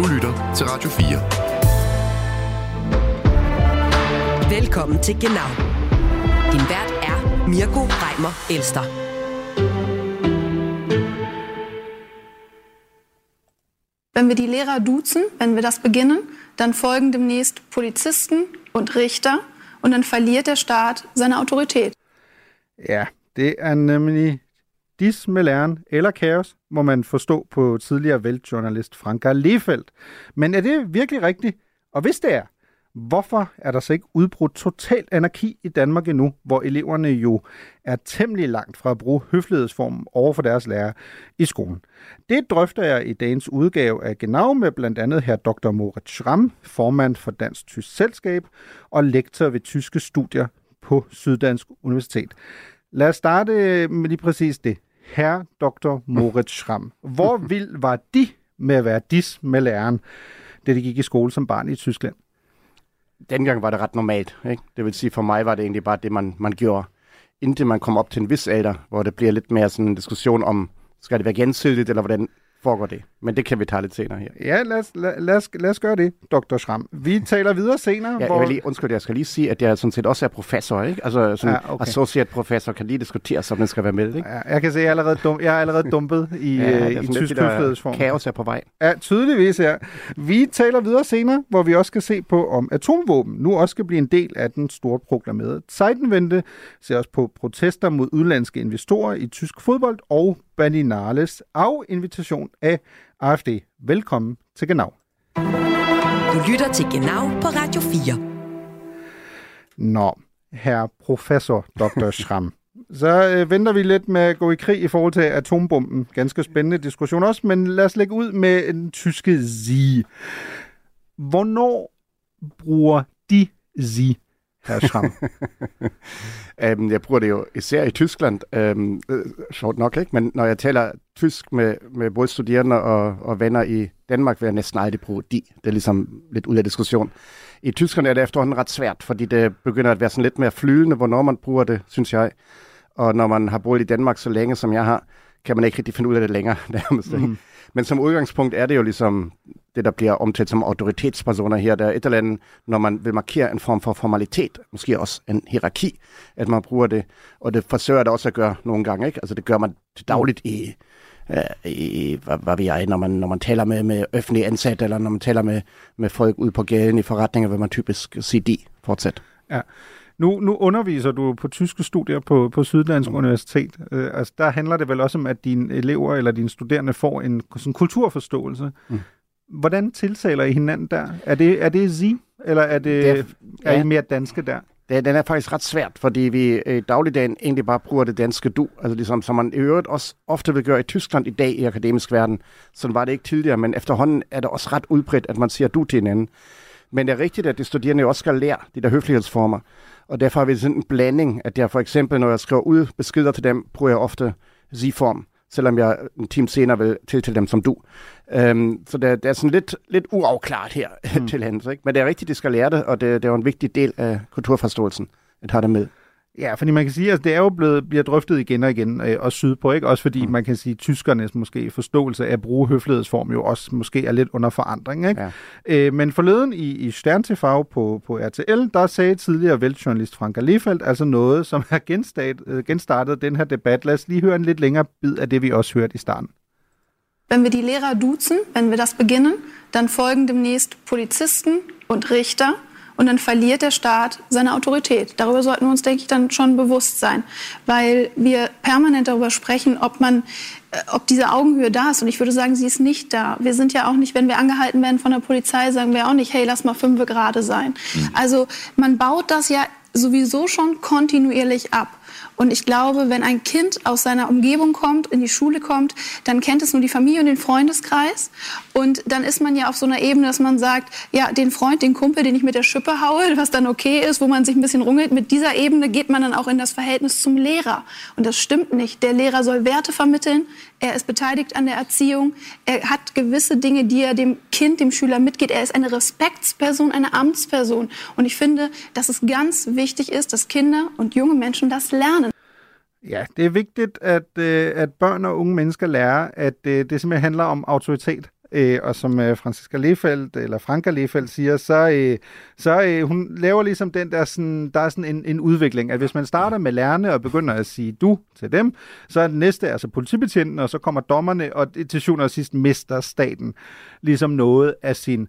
Du lytter til Radio 4. Velkommen til Genau. Din vært er Mirko Reimer Elster. Wenn wir die Lehrer duzen, wenn wir das beginnen, dann folgen demnächst Polizisten und Richter und dann verliert der Staat seine Autorität. Ja, det er nemlig dis med læren eller kaos, må man forstå på tidligere væltjournalist Franka Lefeldt. Men er det virkelig rigtigt? Og hvis det er, hvorfor er der så ikke udbrudt total anarki i Danmark endnu, hvor eleverne jo er temmelig langt fra at bruge høflighedsformen over for deres lærer i skolen? Det drøfter jeg i dagens udgave af Genau med blandt andet her Dr. Moritz Schramm, formand for Dansk Tysk Selskab og lektor ved tyske studier på Syddansk Universitet. Lad os starte med lige præcis det. Herr Dr. Moritz Schramm. Hvor vild var de med at være dis med læreren, da de gik i skole som barn i Tyskland? Dengang var det ret normalt. Ikke? Det vil sige, for mig var det egentlig bare det, man, man gjorde. Indtil man kom op til en vis alder, hvor det bliver lidt mere sådan en diskussion om, skal det være gensidigt, eller hvordan foregår det. Men det kan vi tage lidt senere her. Ja, lad os, lad, lad os, lad os gøre det, dr. Schramm. Vi taler videre senere. Ja, hvor... jeg vil lige, undskyld, jeg skal lige sige, at jeg sådan set også er professor, ikke? Altså sådan ja, okay. associate professor kan lige diskutere, så den skal være med, ikke? Ja, jeg kan se, at jeg er allerede, dum, jeg er allerede dumpet i, ja, øh, i tysk høflighedsform. Kaos er på vej. Ja, tydeligvis, ja. Vi taler videre senere, hvor vi også skal se på, om atomvåben nu også skal blive en del af den store proklamerede Zeitenwende. Ser også på protester mod udlandske investorer i tysk fodbold og Berlinales af-invitation af AFD. Velkommen til Genau. Du lytter til Genau på Radio 4. Nå, herr professor Dr. Schramm. Så øh, venter vi lidt med at gå i krig i forhold til atombomben. Ganske spændende diskussion også, men lad os lægge ud med en tyske Sie. Hvornår bruger de Sie herr Schramm? um, jeg bruger det jo især i Tyskland, um, sjovt nok, ikke? men når jeg taler tysk med, med både studerende og, og venner i Danmark, vil jeg næsten aldrig bruge de. Det er ligesom lidt ud af diskussion. I Tyskland er det efterhånden ret svært, fordi det begynder at være sådan lidt mere flydende, hvornår man bruger det, synes jeg. Og når man har boet i Danmark så længe, som jeg har, kan man ikke rigtig finde ud af det længere. Nærmest, mm. Men som udgangspunkt er det jo ligesom det, der bliver omtalt som autoritetspersoner her. Der er et eller andet, når man vil markere en form for formalitet, måske også en hierarki, at man bruger det. Og det forsøger det også at gøre nogle gange. Ikke? Altså det gør man til dagligt i, øh, i hvad, hvad ved jeg, når man, når man taler med, med offentlige ansatte, eller når man taler med, med folk ude på gaden i forretninger, vil man typisk sige de fortsat. Ja. Nu, nu underviser du på tyske studier på, på Syddansk mm. Universitet. Øh, altså, der handler det vel også om, at dine elever eller dine studerende får en sådan, kulturforståelse. Mm. Hvordan tiltaler I hinanden der? Er det, er det Sie, eller er, det, det er, er ja. I mere danske der? Det, den er faktisk ret svært, fordi vi i dagligdagen egentlig bare bruger det danske du, altså ligesom, som man i øvrigt også ofte vil gøre i Tyskland i dag i akademisk verden. Sådan var det ikke tidligere, men efterhånden er det også ret udbredt, at man siger du til hinanden. Men det er rigtigt, at de studerende også skal lære de der høflighedsformer. Og derfor har vi sådan en blanding, at jeg for eksempel, når jeg skriver ud beskeder til dem, bruger jeg ofte sig-form, selvom jeg en time senere vil tiltale dem som du. Um, så det, det er sådan lidt, lidt uafklaret her mm. til hans. Ikke? Men det er rigtigt, de skal lære det, og det, det er jo en vigtig del af kulturforståelsen, at have det med. Ja, fordi man kan sige, at det er jo blevet, bliver drøftet igen og igen, øh, også sydpå, ikke? Også fordi mm. man kan sige, at tyskernes måske forståelse af at bruge høflighedsform jo også måske er lidt under forandring, ikke? Ja. Øh, men forleden i, i Stern TV på, på RTL, der sagde tidligere væltjournalist Frank Lefeldt altså noget, som har genstart, øh, genstartet den her debat. Lad os lige høre en lidt længere bid af det, vi også hørte i starten. Wenn wir die Lehrer duzen, wenn wir das beginnen, dann folgen demnächst Polizisten und Richter und dann verliert der Staat seine Autorität. Darüber sollten wir uns, denke ich, dann schon bewusst sein, weil wir permanent darüber sprechen, ob man äh, ob diese Augenhöhe da ist. Und ich würde sagen, sie ist nicht da. Wir sind ja auch nicht, wenn wir angehalten werden von der Polizei, sagen wir auch nicht, hey, lass mal fünf gerade sein. Mhm. Also man baut das ja sowieso schon kontinuierlich ab. Und ich glaube, wenn ein Kind aus seiner Umgebung kommt, in die Schule kommt, dann kennt es nur die Familie und den Freundeskreis. Und dann ist man ja auf so einer Ebene, dass man sagt, ja, den Freund, den Kumpel, den ich mit der Schippe haue, was dann okay ist, wo man sich ein bisschen rungelt, mit dieser Ebene geht man dann auch in das Verhältnis zum Lehrer. Und das stimmt nicht. Der Lehrer soll Werte vermitteln, er ist beteiligt an der Erziehung, er hat gewisse Dinge, die er dem Kind, dem Schüler mitgeht. Er ist eine Respektsperson, eine Amtsperson. Und ich finde, dass es ganz wichtig ist, dass Kinder und junge Menschen das lernen. Ja, det er vigtigt, at, øh, at børn og unge mennesker lærer, at øh, det simpelthen handler om autoritet. øh, og som øh, Franziska Lefeldt, eller Franka Lefeldt siger, så, øh, så øh, hun laver ligesom den der, sådan, der er sådan en, en udvikling, at hvis man starter med lærerne og begynder at sige du til dem, så er det næste altså politibetjenten, og så kommer dommerne, og til syvende og sidst mister staten ligesom noget af sin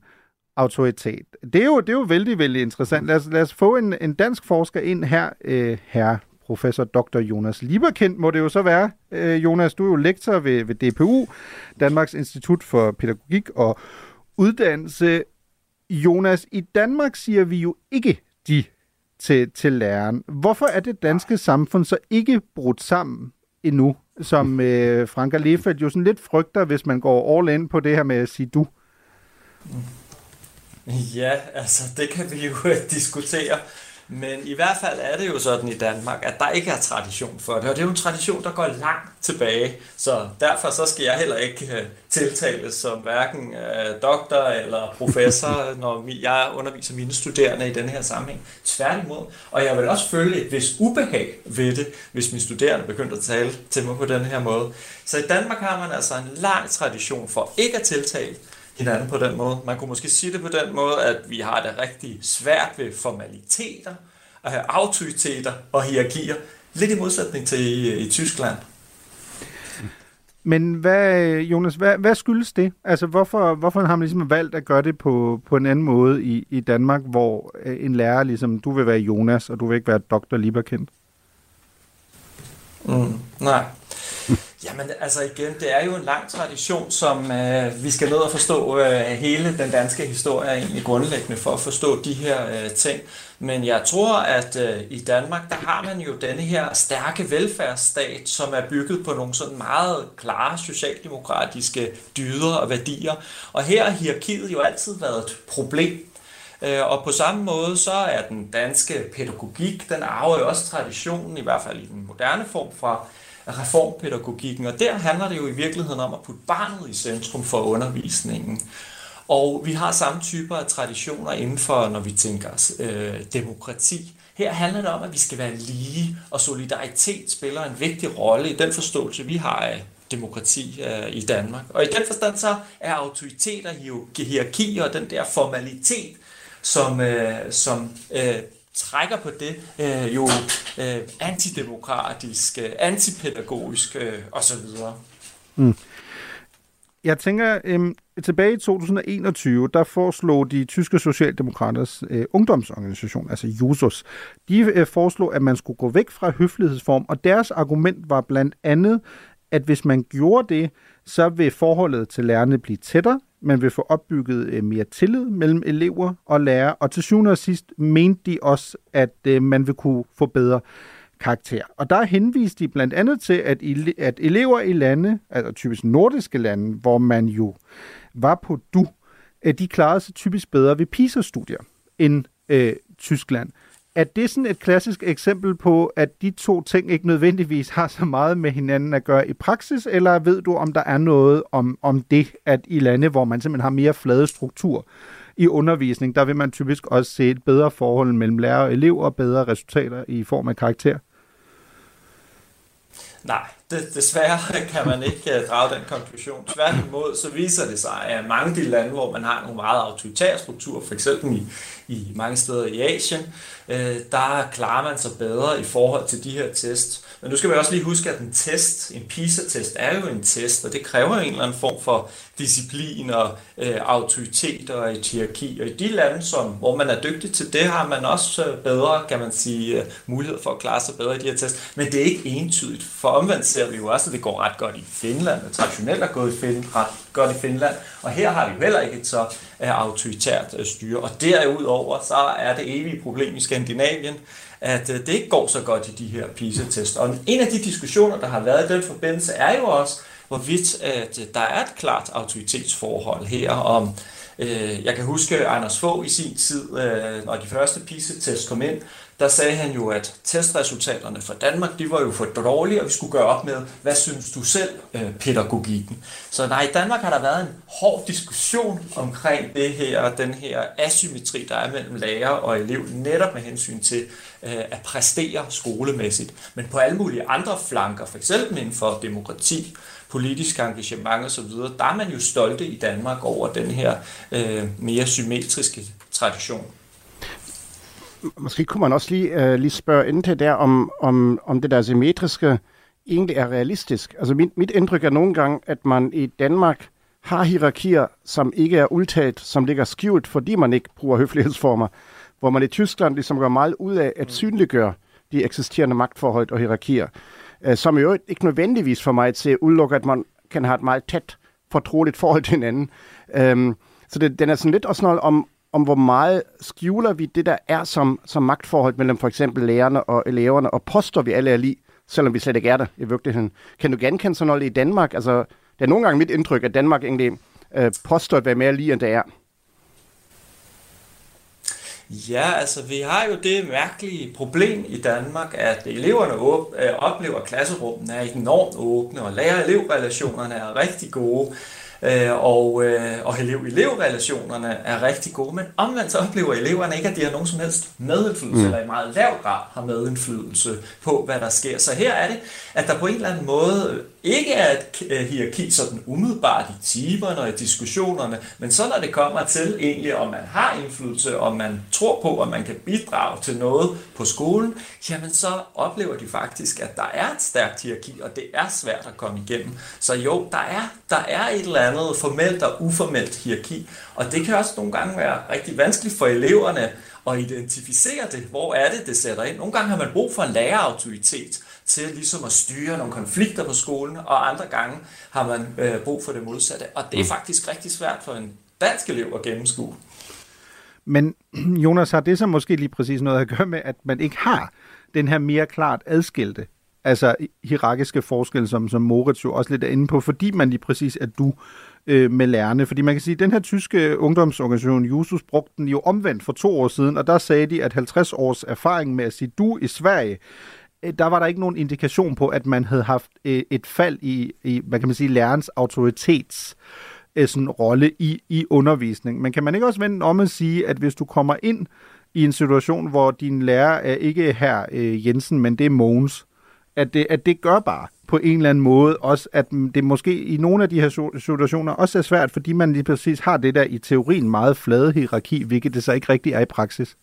autoritet. Det er jo, det er jo vældig, vældig interessant. Lad os, lad os få en, en dansk forsker ind her, øh, her professor Dr. Jonas Lieberkind må det jo så være. Øh, Jonas, du er jo lektor ved, ved DPU, Danmarks Institut for Pædagogik og Uddannelse. Jonas, i Danmark siger vi jo ikke de til, til læreren. Hvorfor er det danske samfund så ikke brudt sammen endnu, som øh, Franka Lefeldt jo sådan lidt frygter, hvis man går all in på det her med at sige du? Ja, altså det kan vi jo diskutere. Men i hvert fald er det jo sådan i Danmark, at der ikke er tradition for det, og det er jo en tradition, der går langt tilbage. Så derfor så skal jeg heller ikke uh, tiltales som hverken uh, doktor eller professor, når jeg underviser mine studerende i den her sammenhæng. Tværtimod. Og jeg vil også følge et vis ubehag ved det, hvis mine studerende begynder at tale til mig på den her måde. Så i Danmark har man altså en lang tradition for ikke at tiltale, hinanden på den måde. Man kunne måske sige det på den måde, at vi har det rigtig svært ved formaliteter, øh, autoriteter og hierarkier. Lidt i modsætning til i, i Tyskland. Men hvad, Jonas, hvad, hvad skyldes det? Altså, hvorfor, hvorfor har man ligesom valgt at gøre det på, på en anden måde i, i Danmark, hvor øh, en lærer ligesom, du vil være Jonas, og du vil ikke være doktor Lieberkind? Mm, nej. Jamen altså igen, det er jo en lang tradition, som øh, vi skal ned og forstå øh, hele den danske historie egentlig grundlæggende for at forstå de her øh, ting. Men jeg tror, at øh, i Danmark, der har man jo denne her stærke velfærdsstat, som er bygget på nogle sådan meget klare socialdemokratiske dyder og værdier. Og her har hierarkiet jo altid været et problem. Øh, og på samme måde så er den danske pædagogik, den arver jo også traditionen, i hvert fald i den moderne form, fra reformpædagogikken. Og der handler det jo i virkeligheden om at putte barnet i centrum for undervisningen. Og vi har samme typer af traditioner inden for, når vi tænker øh, demokrati. Her handler det om, at vi skal være lige, og solidaritet spiller en vigtig rolle i den forståelse, vi har af demokrati øh, i Danmark. Og i den forstand så er autoriteter, hierarkier og den der formalitet, som, øh, som øh, trækker på det, øh, jo øh, antidemokratisk, øh, antipædagogisk øh, osv. Mm. Jeg tænker, øh, tilbage i 2021, der foreslog de tyske socialdemokraters øh, ungdomsorganisation, altså Jusos, de øh, foreslog, at man skulle gå væk fra høflighedsform, og deres argument var blandt andet, at hvis man gjorde det, så vil forholdet til lærerne blive tættere, man vil få opbygget øh, mere tillid mellem elever og lærere, og til syvende og sidst mente de også, at øh, man vil kunne få bedre karakter. Og der henviste de blandt andet til, at, at elever i lande, altså typisk nordiske lande, hvor man jo var på du, øh, de klarede sig typisk bedre ved PISA-studier end øh, Tyskland. Er det sådan et klassisk eksempel på, at de to ting ikke nødvendigvis har så meget med hinanden at gøre i praksis, eller ved du, om der er noget om, om det, at i lande, hvor man simpelthen har mere flade struktur i undervisning, der vil man typisk også se et bedre forhold mellem lærer og elev og bedre resultater i form af karakter? Nej, det, desværre kan man ikke uh, drage den konklusion. Tværtimod så viser det sig, at mange af de lande, hvor man har nogle meget autoritære strukturer, f.eks. i, i mange steder i Asien, uh, der klarer man sig bedre i forhold til de her tests. Men nu skal vi også lige huske, at en test, en PISA-test, er jo en test, og det kræver en eller anden form for disciplin og øh, autoritet og et hierarki. Og i de lande, som, hvor man er dygtig til det, har man også øh, bedre, kan man sige, øh, mulighed for at klare sig bedre i de her test. Men det er ikke entydigt. For omvendt ser vi jo også, at det går ret godt i Finland, og traditionelt er gået i Finland, ret godt i Finland. Og her har vi jo heller ikke et så øh, autoritært øh, styre. Og derudover, så er det evige problem i Skandinavien, at øh, det ikke går så godt i de her PISA-test. Og en af de diskussioner, der har været i den forbindelse, er jo også, hvorvidt at øh, der er et klart autoritetsforhold her. Om, øh, jeg kan huske Anders Fogh i sin tid, når de første PISA-test kom ind, der sagde han jo, at testresultaterne for Danmark, de var jo for dårlige, og vi skulle gøre op med, hvad synes du selv, øh, pædagogikken. Så nej, i Danmark har der været en hård diskussion omkring det her, den her asymmetri, der er mellem lærer og elev, netop med hensyn til øh, at præstere skolemæssigt. Men på alle mulige andre flanker, f.eks. inden for demokrati, politisk engagement osv., der er man jo stolte i Danmark over den her øh, mere symmetriske tradition. Måske kunne man også lige, øh, lige spørge ind til der, om, om, om det der symmetriske egentlig er realistisk. Altså mit, mit indtryk er nogle gange, at man i Danmark har hierarkier, som ikke er udtalt, som ligger skjult, fordi man ikke bruger høflighedsformer, hvor man i Tyskland ligesom gør meget ud af at synliggøre de eksisterende magtforhold og hierarkier, øh, som jo ikke nødvendigvis for mig til at udelukke, at man kan have et meget tæt, fortroligt forhold til hinanden. Øhm, så det, den er sådan lidt også noget om, om hvor meget skjuler vi det, der er som, som magtforhold mellem for eksempel lærerne og eleverne, og påstår vi alle er lige, selvom vi slet ikke er der i virkeligheden. Kan du genkende sådan noget i Danmark? Altså, det er nogle gange mit indtryk, at Danmark egentlig øh, påstår at være mere lige, end det er. Ja, altså vi har jo det mærkelige problem i Danmark, at eleverne øh, oplever, at klasserummene er enormt åbne, og lærer-elevrelationerne er rigtig gode øh, og, øh, og elev-elev-relationerne er rigtig gode, men omvendt så oplever eleverne ikke, at de har nogen som helst medindflydelse, mm. eller i meget lav grad har medindflydelse på, hvad der sker. Så her er det, at der på en eller anden måde ikke er et øh, hierarki sådan umiddelbart i timerne og i diskussionerne, men så når det kommer til egentlig, om man har indflydelse, om man tror på, at man kan bidrage til noget på skolen, jamen så oplever de faktisk, at der er et stærkt hierarki, og det er svært at komme igennem. Så jo, der er, der er et eller andet formelt og uformelt hierarki, og det kan også nogle gange være rigtig vanskeligt for eleverne at identificere det. Hvor er det, det sætter ind? Nogle gange har man brug for en lærerautoritet, til ligesom at styre nogle konflikter på skolen, og andre gange har man øh, brug for det modsatte. Og det er mm. faktisk rigtig svært for en dansk elev at gennemskue. Men Jonas, har det så måske lige præcis noget at gøre med, at man ikke har den her mere klart adskilte, altså hierarkiske forskel, som, som Moritz jo også lidt er inde på, fordi man lige præcis er du øh, med lærerne. Fordi man kan sige, at den her tyske ungdomsorganisation Jusus brugte den jo omvendt for to år siden, og der sagde de, at 50 års erfaring med at sige du i Sverige Øh, der var der ikke nogen indikation på, at man havde haft øh, et fald i, i hvad kan man sige, lærerens autoritets øh, sådan, rolle i, i undervisning. Men kan man ikke også vende om at sige, at hvis du kommer ind i en situation, hvor din lærer er ikke her øh, Jensen, men det er Mogens, at det, at det gør bare på en eller anden måde også, at det måske i nogle af de her situationer også er svært, fordi man lige præcis har det der i teorien meget flade hierarki, hvilket det så ikke rigtig er i praksis.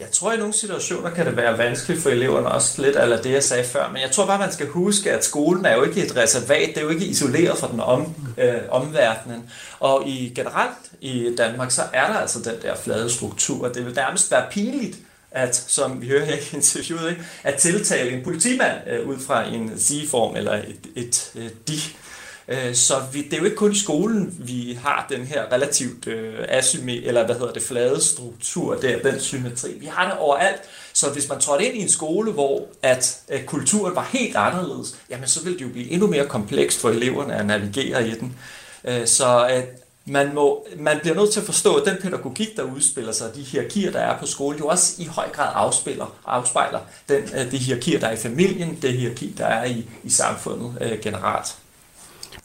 Jeg tror, at i nogle situationer kan det være vanskeligt for eleverne også lidt, eller det jeg sagde før, men jeg tror bare, man skal huske, at skolen er jo ikke et reservat, det er jo ikke isoleret fra den om, øh, omverdenen. Og i generelt i Danmark, så er der altså den der flade struktur, det vil nærmest være pinligt, at, som vi hører her i interviewet, ikke, at tiltale en politimand øh, ud fra en sigeform eller et, et, et de Øh, så vi, det er jo ikke kun i skolen, vi har den her relativt øh, asymmetri, eller hvad hedder det, flade struktur, der, den symmetri. Vi har det overalt. Så hvis man trådte ind i en skole, hvor at, at kulturen var helt anderledes, jamen så ville det jo blive endnu mere komplekst for eleverne at navigere i den. Øh, så at man, må, man bliver nødt til at forstå, at den pædagogik, der udspiller sig, de hierarkier, der er på skole, jo også i høj grad afspiller, afspejler den, de hierarkier, der er i familien, det hierarki, der er i, i samfundet øh, generelt.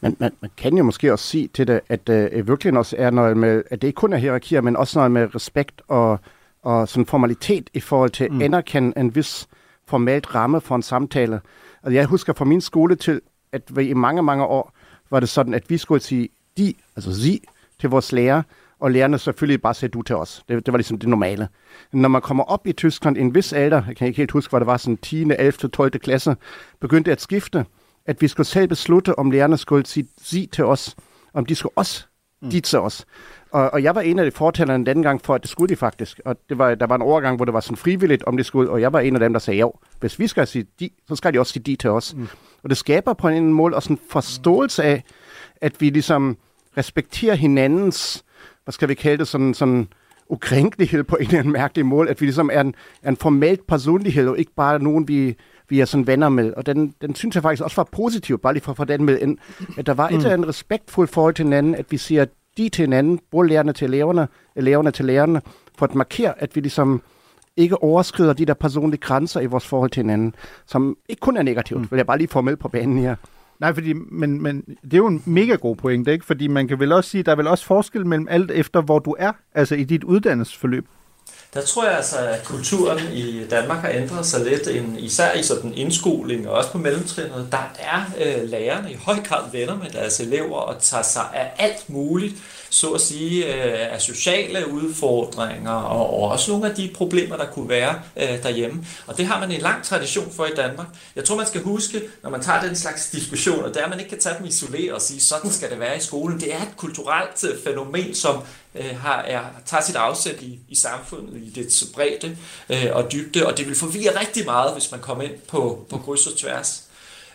Men man, man kan jo måske også sige til det, at øh, virkelig også er noget med, at det ikke kun er hierarkier, men også noget med respekt og, og sådan formalitet i forhold til mm. at anerkende en vis formelt ramme for en samtale. Altså, jeg husker fra min skole til, at vi i mange, mange år var det sådan, at vi skulle sige de, altså sig, til vores lærer, og lærerne selvfølgelig bare sagde du til os. Det, det var ligesom det normale. Når man kommer op i Tyskland i en vis alder, jeg kan ikke helt huske, hvad det var, sådan 10., 11., 12. klasse, begyndte at skifte, at vi skulle selv beslutte, om lærerne skulle sige, sige til os, om de skulle også mm. dit til os. Og, og jeg var en af de fortalerne den gang for, at det skulle de faktisk. Og det var, der var en overgang, hvor det var sådan frivilligt, om det skulle, og jeg var en af dem, der sagde, jo, hvis vi skal sige de, så skal de også sige de til os. Mm. Og det skaber på en måde også en forståelse af, at vi ligesom respekterer hinandens, hvad skal vi kalde det, sådan, sådan ukrænkelighed på en eller anden mærkelig måde, at vi ligesom er en, er en formelt personlighed, og ikke bare nogen, vi, vi er sådan venner med. Og den, den synes jeg faktisk også var positiv, bare lige for at få den med ind. At der var et mm. eller andet respektfuldt forhold til hinanden, at vi siger de til hinanden, både lærerne til eleverne, eleverne til lærerne, for at markere, at vi ligesom ikke overskrider de der personlige grænser i vores forhold til hinanden, som ikke kun er negativt, mm. vil jeg bare lige få med på banen her. Nej, fordi, men, men det er jo en mega god pointe, ikke? Fordi man kan vel også sige, der er vel også forskel mellem alt efter, hvor du er, altså i dit uddannelsesforløb. Der tror jeg altså, at kulturen i Danmark har ændret sig lidt, især i sådan indskoling og også på mellemtrinnet. Der er øh, lærerne i høj grad venner med deres elever og tager sig af alt muligt, så at sige, øh, af sociale udfordringer og, og også nogle af de problemer, der kunne være øh, derhjemme. Og det har man en lang tradition for i Danmark. Jeg tror, man skal huske, når man tager den slags diskussioner, det er, at man ikke kan tage dem isoleret og sige, sådan skal det være i skolen. Det er et kulturelt øh, fænomen, som øh, har, er, tager sit afsæt i, i samfundet, i det bredde øh, og dybde, og det vil forvirre rigtig meget, hvis man kommer ind på, på kryds og tværs.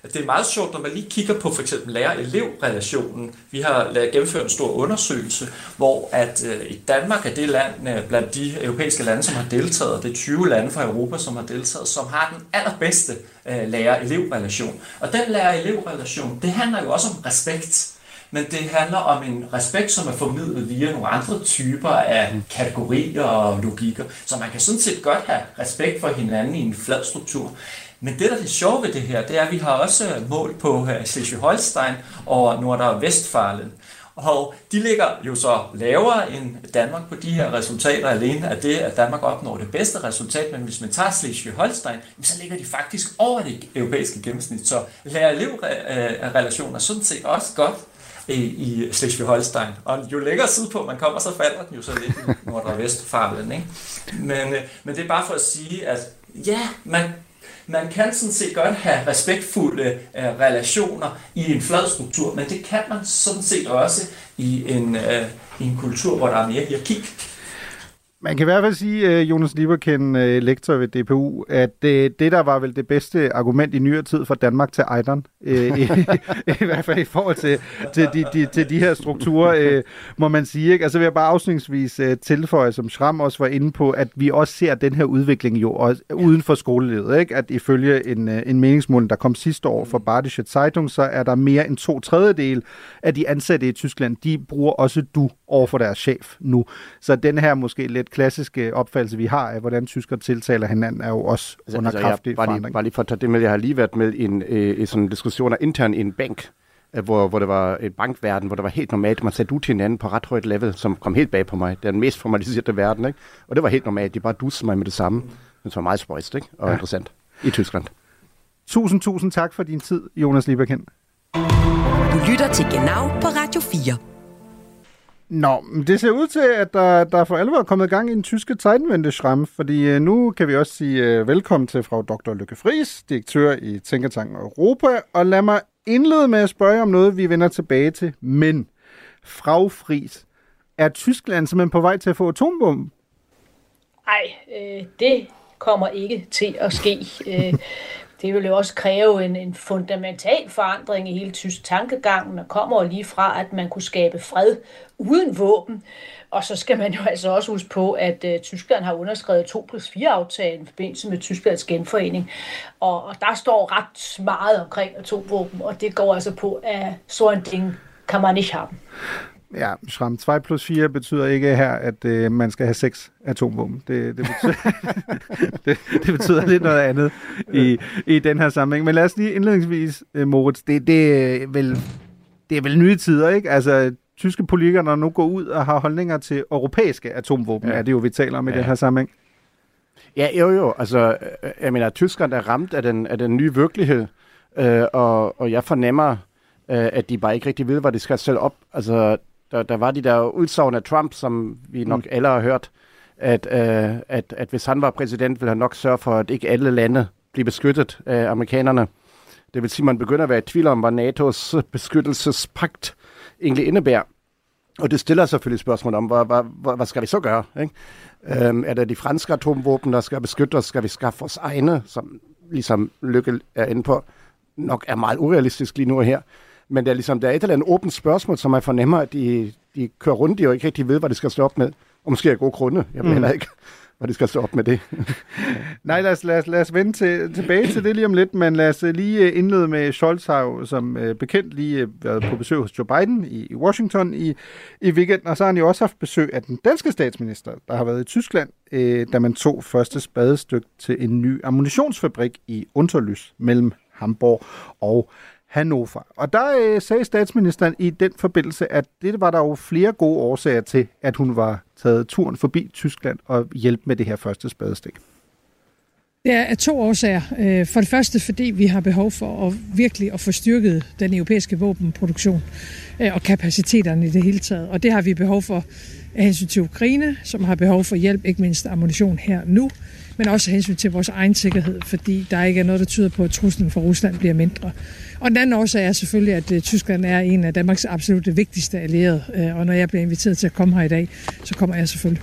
Det er meget sjovt, når man lige kigger på for eksempel lærer-elev-relationen. Vi har lavet gennemført en stor undersøgelse, hvor at øh, i Danmark er det land øh, blandt de europæiske lande, som har deltaget, det er 20 lande fra Europa, som har deltaget, som har den allerbedste øh, lærer-elev-relation. Og den lærer-elev-relation, det handler jo også om respekt men det handler om en respekt, som er formidlet via nogle andre typer af kategorier og logikker. Så man kan sådan set godt have respekt for hinanden i en flad struktur. Men det, der er det sjove ved det her, det er, at vi har også øh, mål på øh, Schleswig-Holstein og Nordre-Vestfalen. Og de ligger jo så lavere end Danmark på de her resultater alene af det, at Danmark opnår det bedste resultat. Men hvis man tager Slesvig-Holstein, så ligger de faktisk over det europæiske gennemsnit. Så lærer-elev-relationer er sådan set også godt i Slesvig-Holstein. Og jo længere sydpå man kommer, så falder den jo så lidt i Nord- og Vestfalen. Ikke? Men, øh, men det er bare for at sige, at ja, man, man kan sådan set godt have respektfulde uh, relationer i en flad struktur, men det kan man sådan set også i en, uh, i en kultur, hvor der er mere hierarki. Man kan i hvert fald sige, uh, Jonas Lieberken, uh, lektor ved DPU, at uh, det der var vel det bedste argument i nyere tid for Danmark til Ejderen, uh, i, i hvert fald i forhold til, til, de, de, til de her strukturer, må man sige. Ikke? Altså vil jeg bare afslutningsvis tilføje, som Schram også var inde på, at vi også ser den her udvikling jo også uden for skolelivet. Ikke? At ifølge en, en meningsmål, der kom sidste år fra Badische Zeitung, så er der mere end to tredjedel af de ansatte i Tyskland, de bruger også du over for deres chef nu. Så den her måske lidt klassiske opfattelse, vi har af, hvordan tyskere tiltaler hinanden, er jo også altså, under altså, kraftig bare forandring. Lige, bare lige for at tage det med, jeg har lige været med i, en, øh, i sådan diskussioner internt i en bank, øh, hvor, hvor det var et bankverden, hvor det var helt normalt, man sagde du til hinanden på ret højt level, som kom helt bag på mig. Det er den mest formaliserede verden, ikke? Og det var helt normalt, de bare dussede mig med det samme. Det var meget spøjst, ikke? Og ja. interessant. I Tyskland. Tusind, tusind tak for din tid, Jonas Lieberkind. Du lytter til Genau på Radio 4. Nå, det ser ud til, at der, der for alvor er kommet gang i den tyske Zeitenwende-schram, fordi øh, nu kan vi også sige øh, velkommen til fra Dr. Lykke Friis, direktør i Tænketanken Europa, og lad mig indlede med at spørge om noget, vi vender tilbage til. Men, fra Friis, er Tyskland simpelthen på vej til at få atombomben? Nej, øh, det kommer ikke til at ske. Øh, det vil jo også kræve en, en fundamental forandring i hele tysk tankegangen, og kommer jo lige fra, at man kunne skabe fred uden våben. Og så skal man jo altså også huske på, at uh, Tyskland har underskrevet 2 plus 4 aftalen i forbindelse med Tysklands genforening. Og, og der står ret meget omkring atomvåben, og det går altså på, at så en ting kan man ikke have. Ja, Schramm 2 plus 4 betyder ikke her, at øh, man skal have seks atomvåben. Det, det, betyder, det, det betyder lidt noget andet i, i den her sammenhæng. Men lad os lige indledningsvis, øh, Moritz, det, det, er vel, det er vel nye tider, ikke? Altså, tyske politikere, nu går ud og har holdninger til europæiske atomvåben, ja. er det jo, vi taler om i ja. den her sammenhæng. Ja, jo jo. Altså, øh, jeg mener, Tyskland er ramt af den, af den nye virkelighed, øh, og, og jeg fornemmer, øh, at de bare ikke rigtig ved, hvad de skal sætte op. Altså, der, der var de der udsagn af Trump, som vi nok mm. alle har hørt, at, øh, at, at hvis han var præsident, ville han nok sørge for, at ikke alle lande bliver beskyttet af amerikanerne. Det vil sige, at man begynder at være i tvivl om, hvad NATO's beskyttelsespagt egentlig indebærer. Og det stiller selvfølgelig spørgsmål om, hvad, hvad, hvad, hvad skal vi så gøre? Ikke? Øhm, er det de franske atomvåben, der skal beskytte os? Skal vi skaffe os egne, som ligesom Lykke er inde på, nok er meget urealistisk lige nu og her. Men der er, ligesom, der er et eller andet åbent spørgsmål, som jeg fornemmer, at de, de kører rundt i og ikke rigtig ved, hvad de skal stå op med. Og måske er gode grunde. Jeg ved mm. ikke, hvad de skal stå op med det. Nej, lad os, lad os, lad os vende til, tilbage til det lige om lidt, men lad os øh, lige øh, indlede med Scholz har som uh, bekendt lige været på besøg hos Joe Biden i, i Washington i, i weekenden, og så har han jo også haft besøg af den danske statsminister, der har været i Tyskland, uh, da man tog første spadestykke til en ny ammunitionsfabrik i Unterlys mellem Hamburg og Hannover. Og der øh, sagde statsministeren i den forbindelse, at det var der jo flere gode årsager til, at hun var taget turen forbi Tyskland og hjælpe med det her første spadestik. Det er af to årsager. Øh, for det første, fordi vi har behov for at virkelig at få styrket den europæiske våbenproduktion øh, og kapaciteterne i det hele taget. Og det har vi behov for af hensyn til Ukraine, som har behov for hjælp, ikke mindst ammunition her nu, men også af hensyn til vores egen sikkerhed, fordi der ikke er noget, der tyder på, at truslen fra Rusland bliver mindre. Og den anden årsag er selvfølgelig, at øh, Tyskland er en af Danmarks absolut vigtigste allierede, øh, og når jeg bliver inviteret til at komme her i dag, så kommer jeg selvfølgelig.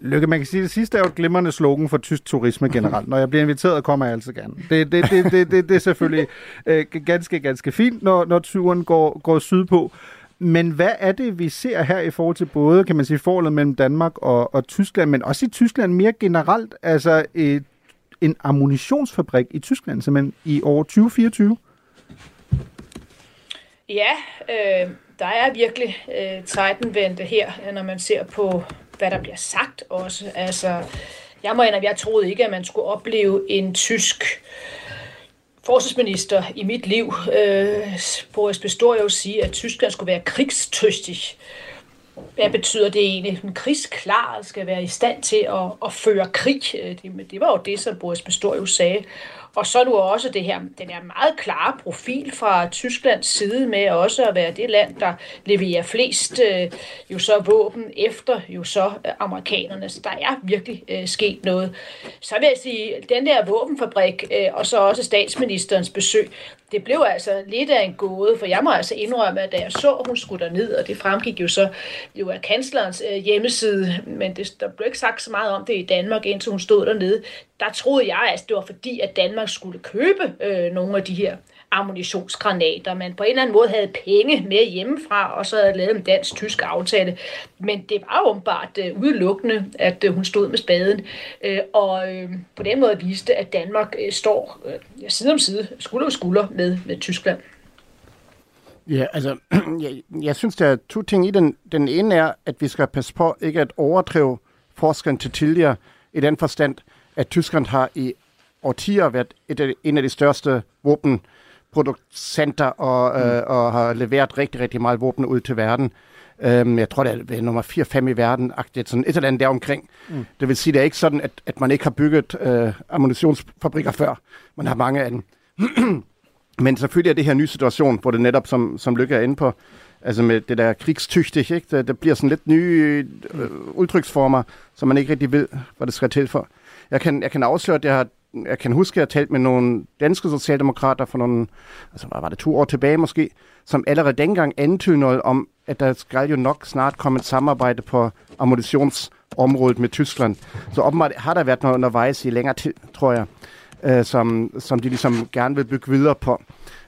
Lykke, man kan sige, at det sidste er jo et glimrende slogan for tysk turisme generelt. Når jeg bliver inviteret, kommer jeg altså gerne. Det, det, det, det, det, det er selvfølgelig øh, ganske, ganske fint, når, når turen går, går sydpå. Men hvad er det, vi ser her i forhold til både, kan man sige, forholdet mellem Danmark og, og Tyskland, men også i Tyskland mere generelt, altså et, en ammunitionsfabrik i Tyskland, simpelthen i år 2024? Ja, øh, der er virkelig øh, Zeitenwende her, når man ser på hvad der bliver sagt også. Altså, jeg må at jeg troede ikke, at man skulle opleve en tysk forsvarsminister i mit liv, øh, Boris Pistorius, sige, at Tyskland skulle være krigstøstig. Hvad betyder det egentlig? En krigsklar skal være i stand til at, at føre krig. Øh, det, det var jo det, som Boris Pistorius sagde. Og så nu også det her, den her meget klare profil fra Tysklands side med også at være det land, der leverer flest øh, jo så våben efter jo så øh, amerikanerne. Så der er virkelig øh, sket noget. Så vil jeg sige, den der våbenfabrik øh, og så også statsministerens besøg, det blev altså lidt af en gåde, for jeg må altså indrømme, at da jeg så, at hun skulle ned, og det fremgik jo så jo er kanslerens øh, hjemmeside, men det, der blev ikke sagt så meget om det i Danmark, indtil hun stod dernede, der troede jeg, at det var fordi, at Danmark skulle købe øh, nogle af de her ammunitionsgranater, men på en eller anden måde havde penge med hjemmefra, og så havde lavet en dansk-tysk aftale. Men det var åbenbart øh, udelukkende, at øh, hun stod med spaden, øh, og øh, på den måde viste, at Danmark øh, står øh, side om side, skulder om skulder med, med Tyskland. Ja, altså, jeg, jeg synes, der er to ting i den. Den ene er, at vi skal passe på ikke at overdrive forskeren til tidligere i den forstand, at Tyskland har i årtier været et af, en af de største våbenproducenter og, mm. øh, og har leveret rigtig, rigtig meget våben ud til verden. Um, jeg tror, det er nummer 4-5 i verden, agtigt, sådan et eller andet deromkring. Mm. Det vil sige, det er ikke sådan, at, at man ikke har bygget øh, ammunitionsfabrikker før. Man har mange af dem. Men selvfølgelig er det her nye situation, hvor det netop, som, som Lykke er inde på, altså med det der krigstygtig, ikke? Der, der bliver sådan lidt nye øh, udtryksformer, som man ikke rigtig ved, hvad det skal til for. Jeg kan, jeg kan afsløre, at jeg har jeg kan huske, at jeg talt med nogle danske socialdemokrater for nogle, altså hvad var det, to år tilbage måske, som allerede dengang antydede noget om, at der skal jo nok snart komme et samarbejde på ammunitionsområdet med Tyskland. Så åbenbart har der været noget undervejs i længere tid, tror jeg, øh, som, som de ligesom gerne vil bygge videre på.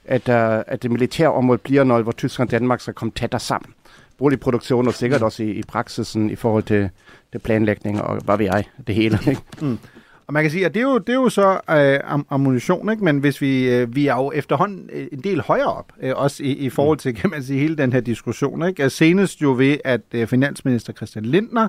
At, uh, at det militære område bliver noget, hvor Tyskland og Danmark skal komme tættere sammen. Boligproduktion og sikkert også i, i praksisen i forhold til, til planlægning og hvad ved jeg, det hele. Ikke? Mm. Og man kan sige, at det er jo, det er jo så øh, ammunition, ikke? men hvis vi, øh, vi er jo efterhånden øh, en del højere op, øh, også i, i forhold til, kan man sige, hele den her diskussion. Ikke? Senest jo ved, at øh, finansminister Christian Lindner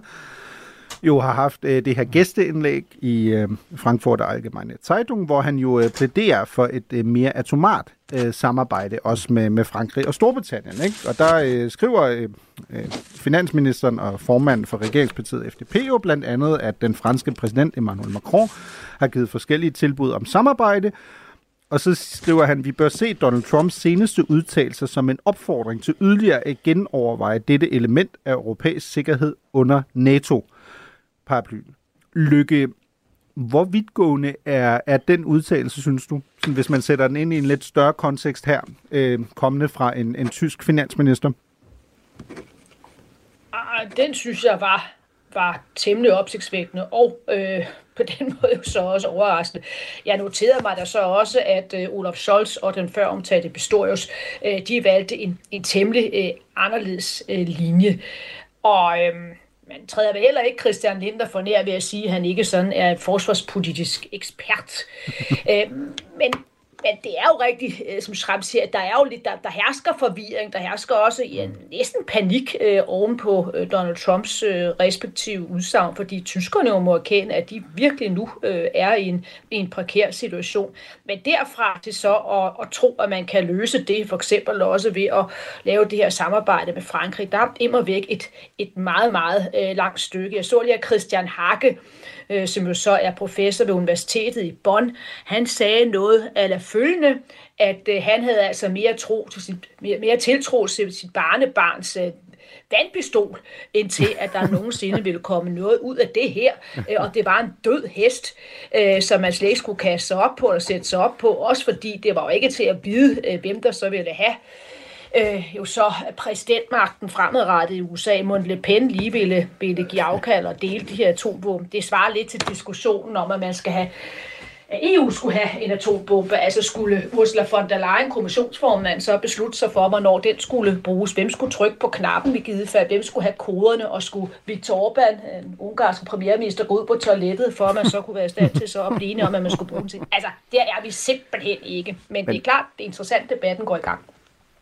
jo har haft øh, det her gæsteindlæg i øh, Frankfurter Allgemeine Zeitung, hvor han jo øh, plæderer for et øh, mere atomart øh, samarbejde, også med, med Frankrig og Storbritannien. Ikke? Og der øh, skriver øh, øh finansministeren og formanden for regeringspartiet FDP jo blandt andet, at den franske præsident Emmanuel Macron har givet forskellige tilbud om samarbejde, og så skriver han, vi bør se Donald Trumps seneste udtalelser som en opfordring til yderligere at genoverveje dette element af europæisk sikkerhed under NATO paraplyen. Lykke, hvor vidtgående er, er den udtalelse, synes du, hvis man sætter den ind i en lidt større kontekst her, øh, kommende fra en, en tysk finansminister? Ah, den synes jeg var, var temmelig opsigtsvækkende, og øh, på den måde jo så også overraskende. Jeg noterede mig da så også, at øh, Olaf Scholz og den før omtalte Pistorius, øh, de valgte en, en temmelig øh, anderledes øh, linje. Og øh, man træder vel heller ikke Christian Linder for nær ved at sige, at han ikke sådan er forsvarspolitisk ekspert. øh, men men det er jo rigtigt, øh, som Schramm siger, at der er jo lidt, der, der hersker forvirring, der hersker også ja, næsten panik øh, oven på øh, Donald Trumps øh, respektive udsagn, fordi tyskerne jo må erkende, at de virkelig nu øh, er i en, i en prekær situation. Men derfra til så at, at tro, at man kan løse det, for eksempel også ved at lave det her samarbejde med Frankrig, der er immer væk et, et meget, meget øh, langt stykke. Jeg så lige, at Christian Hake, øh, som jo så er professor ved Universitetet i Bonn, han sagde noget af følgende, at øh, han havde altså mere, tro til sit, mere, mere tiltro til sit barnebarns øh, vandpistol, indtil at der nogensinde ville komme noget ud af det her. Øh, og det var en død hest, øh, som man slet ikke skulle kaste sig op på eller sætte sig op på, også fordi det var jo ikke til at vide, hvem der så ville have øh, jo så præsidentmagten fremadrettet i USA, Mon Le Pen lige ville, ville give afkald og dele de her atomvåben. Det svarer lidt til diskussionen om, at man skal have at EU skulle have en atombombe, altså skulle Ursula von der Leyen, kommissionsformand, så beslutte sig for, hvornår den skulle bruges, hvem skulle trykke på knappen i givet fald, hvem skulle have koderne, og skulle Viktor Orbán, en ungarsk premierminister, gå ud på toilettet, for at man så kunne være i stand til så at blive om, at man skulle bruge den til. Altså, der er vi simpelthen ikke. Men, Men det er klart, det er interessant, debatten går i gang.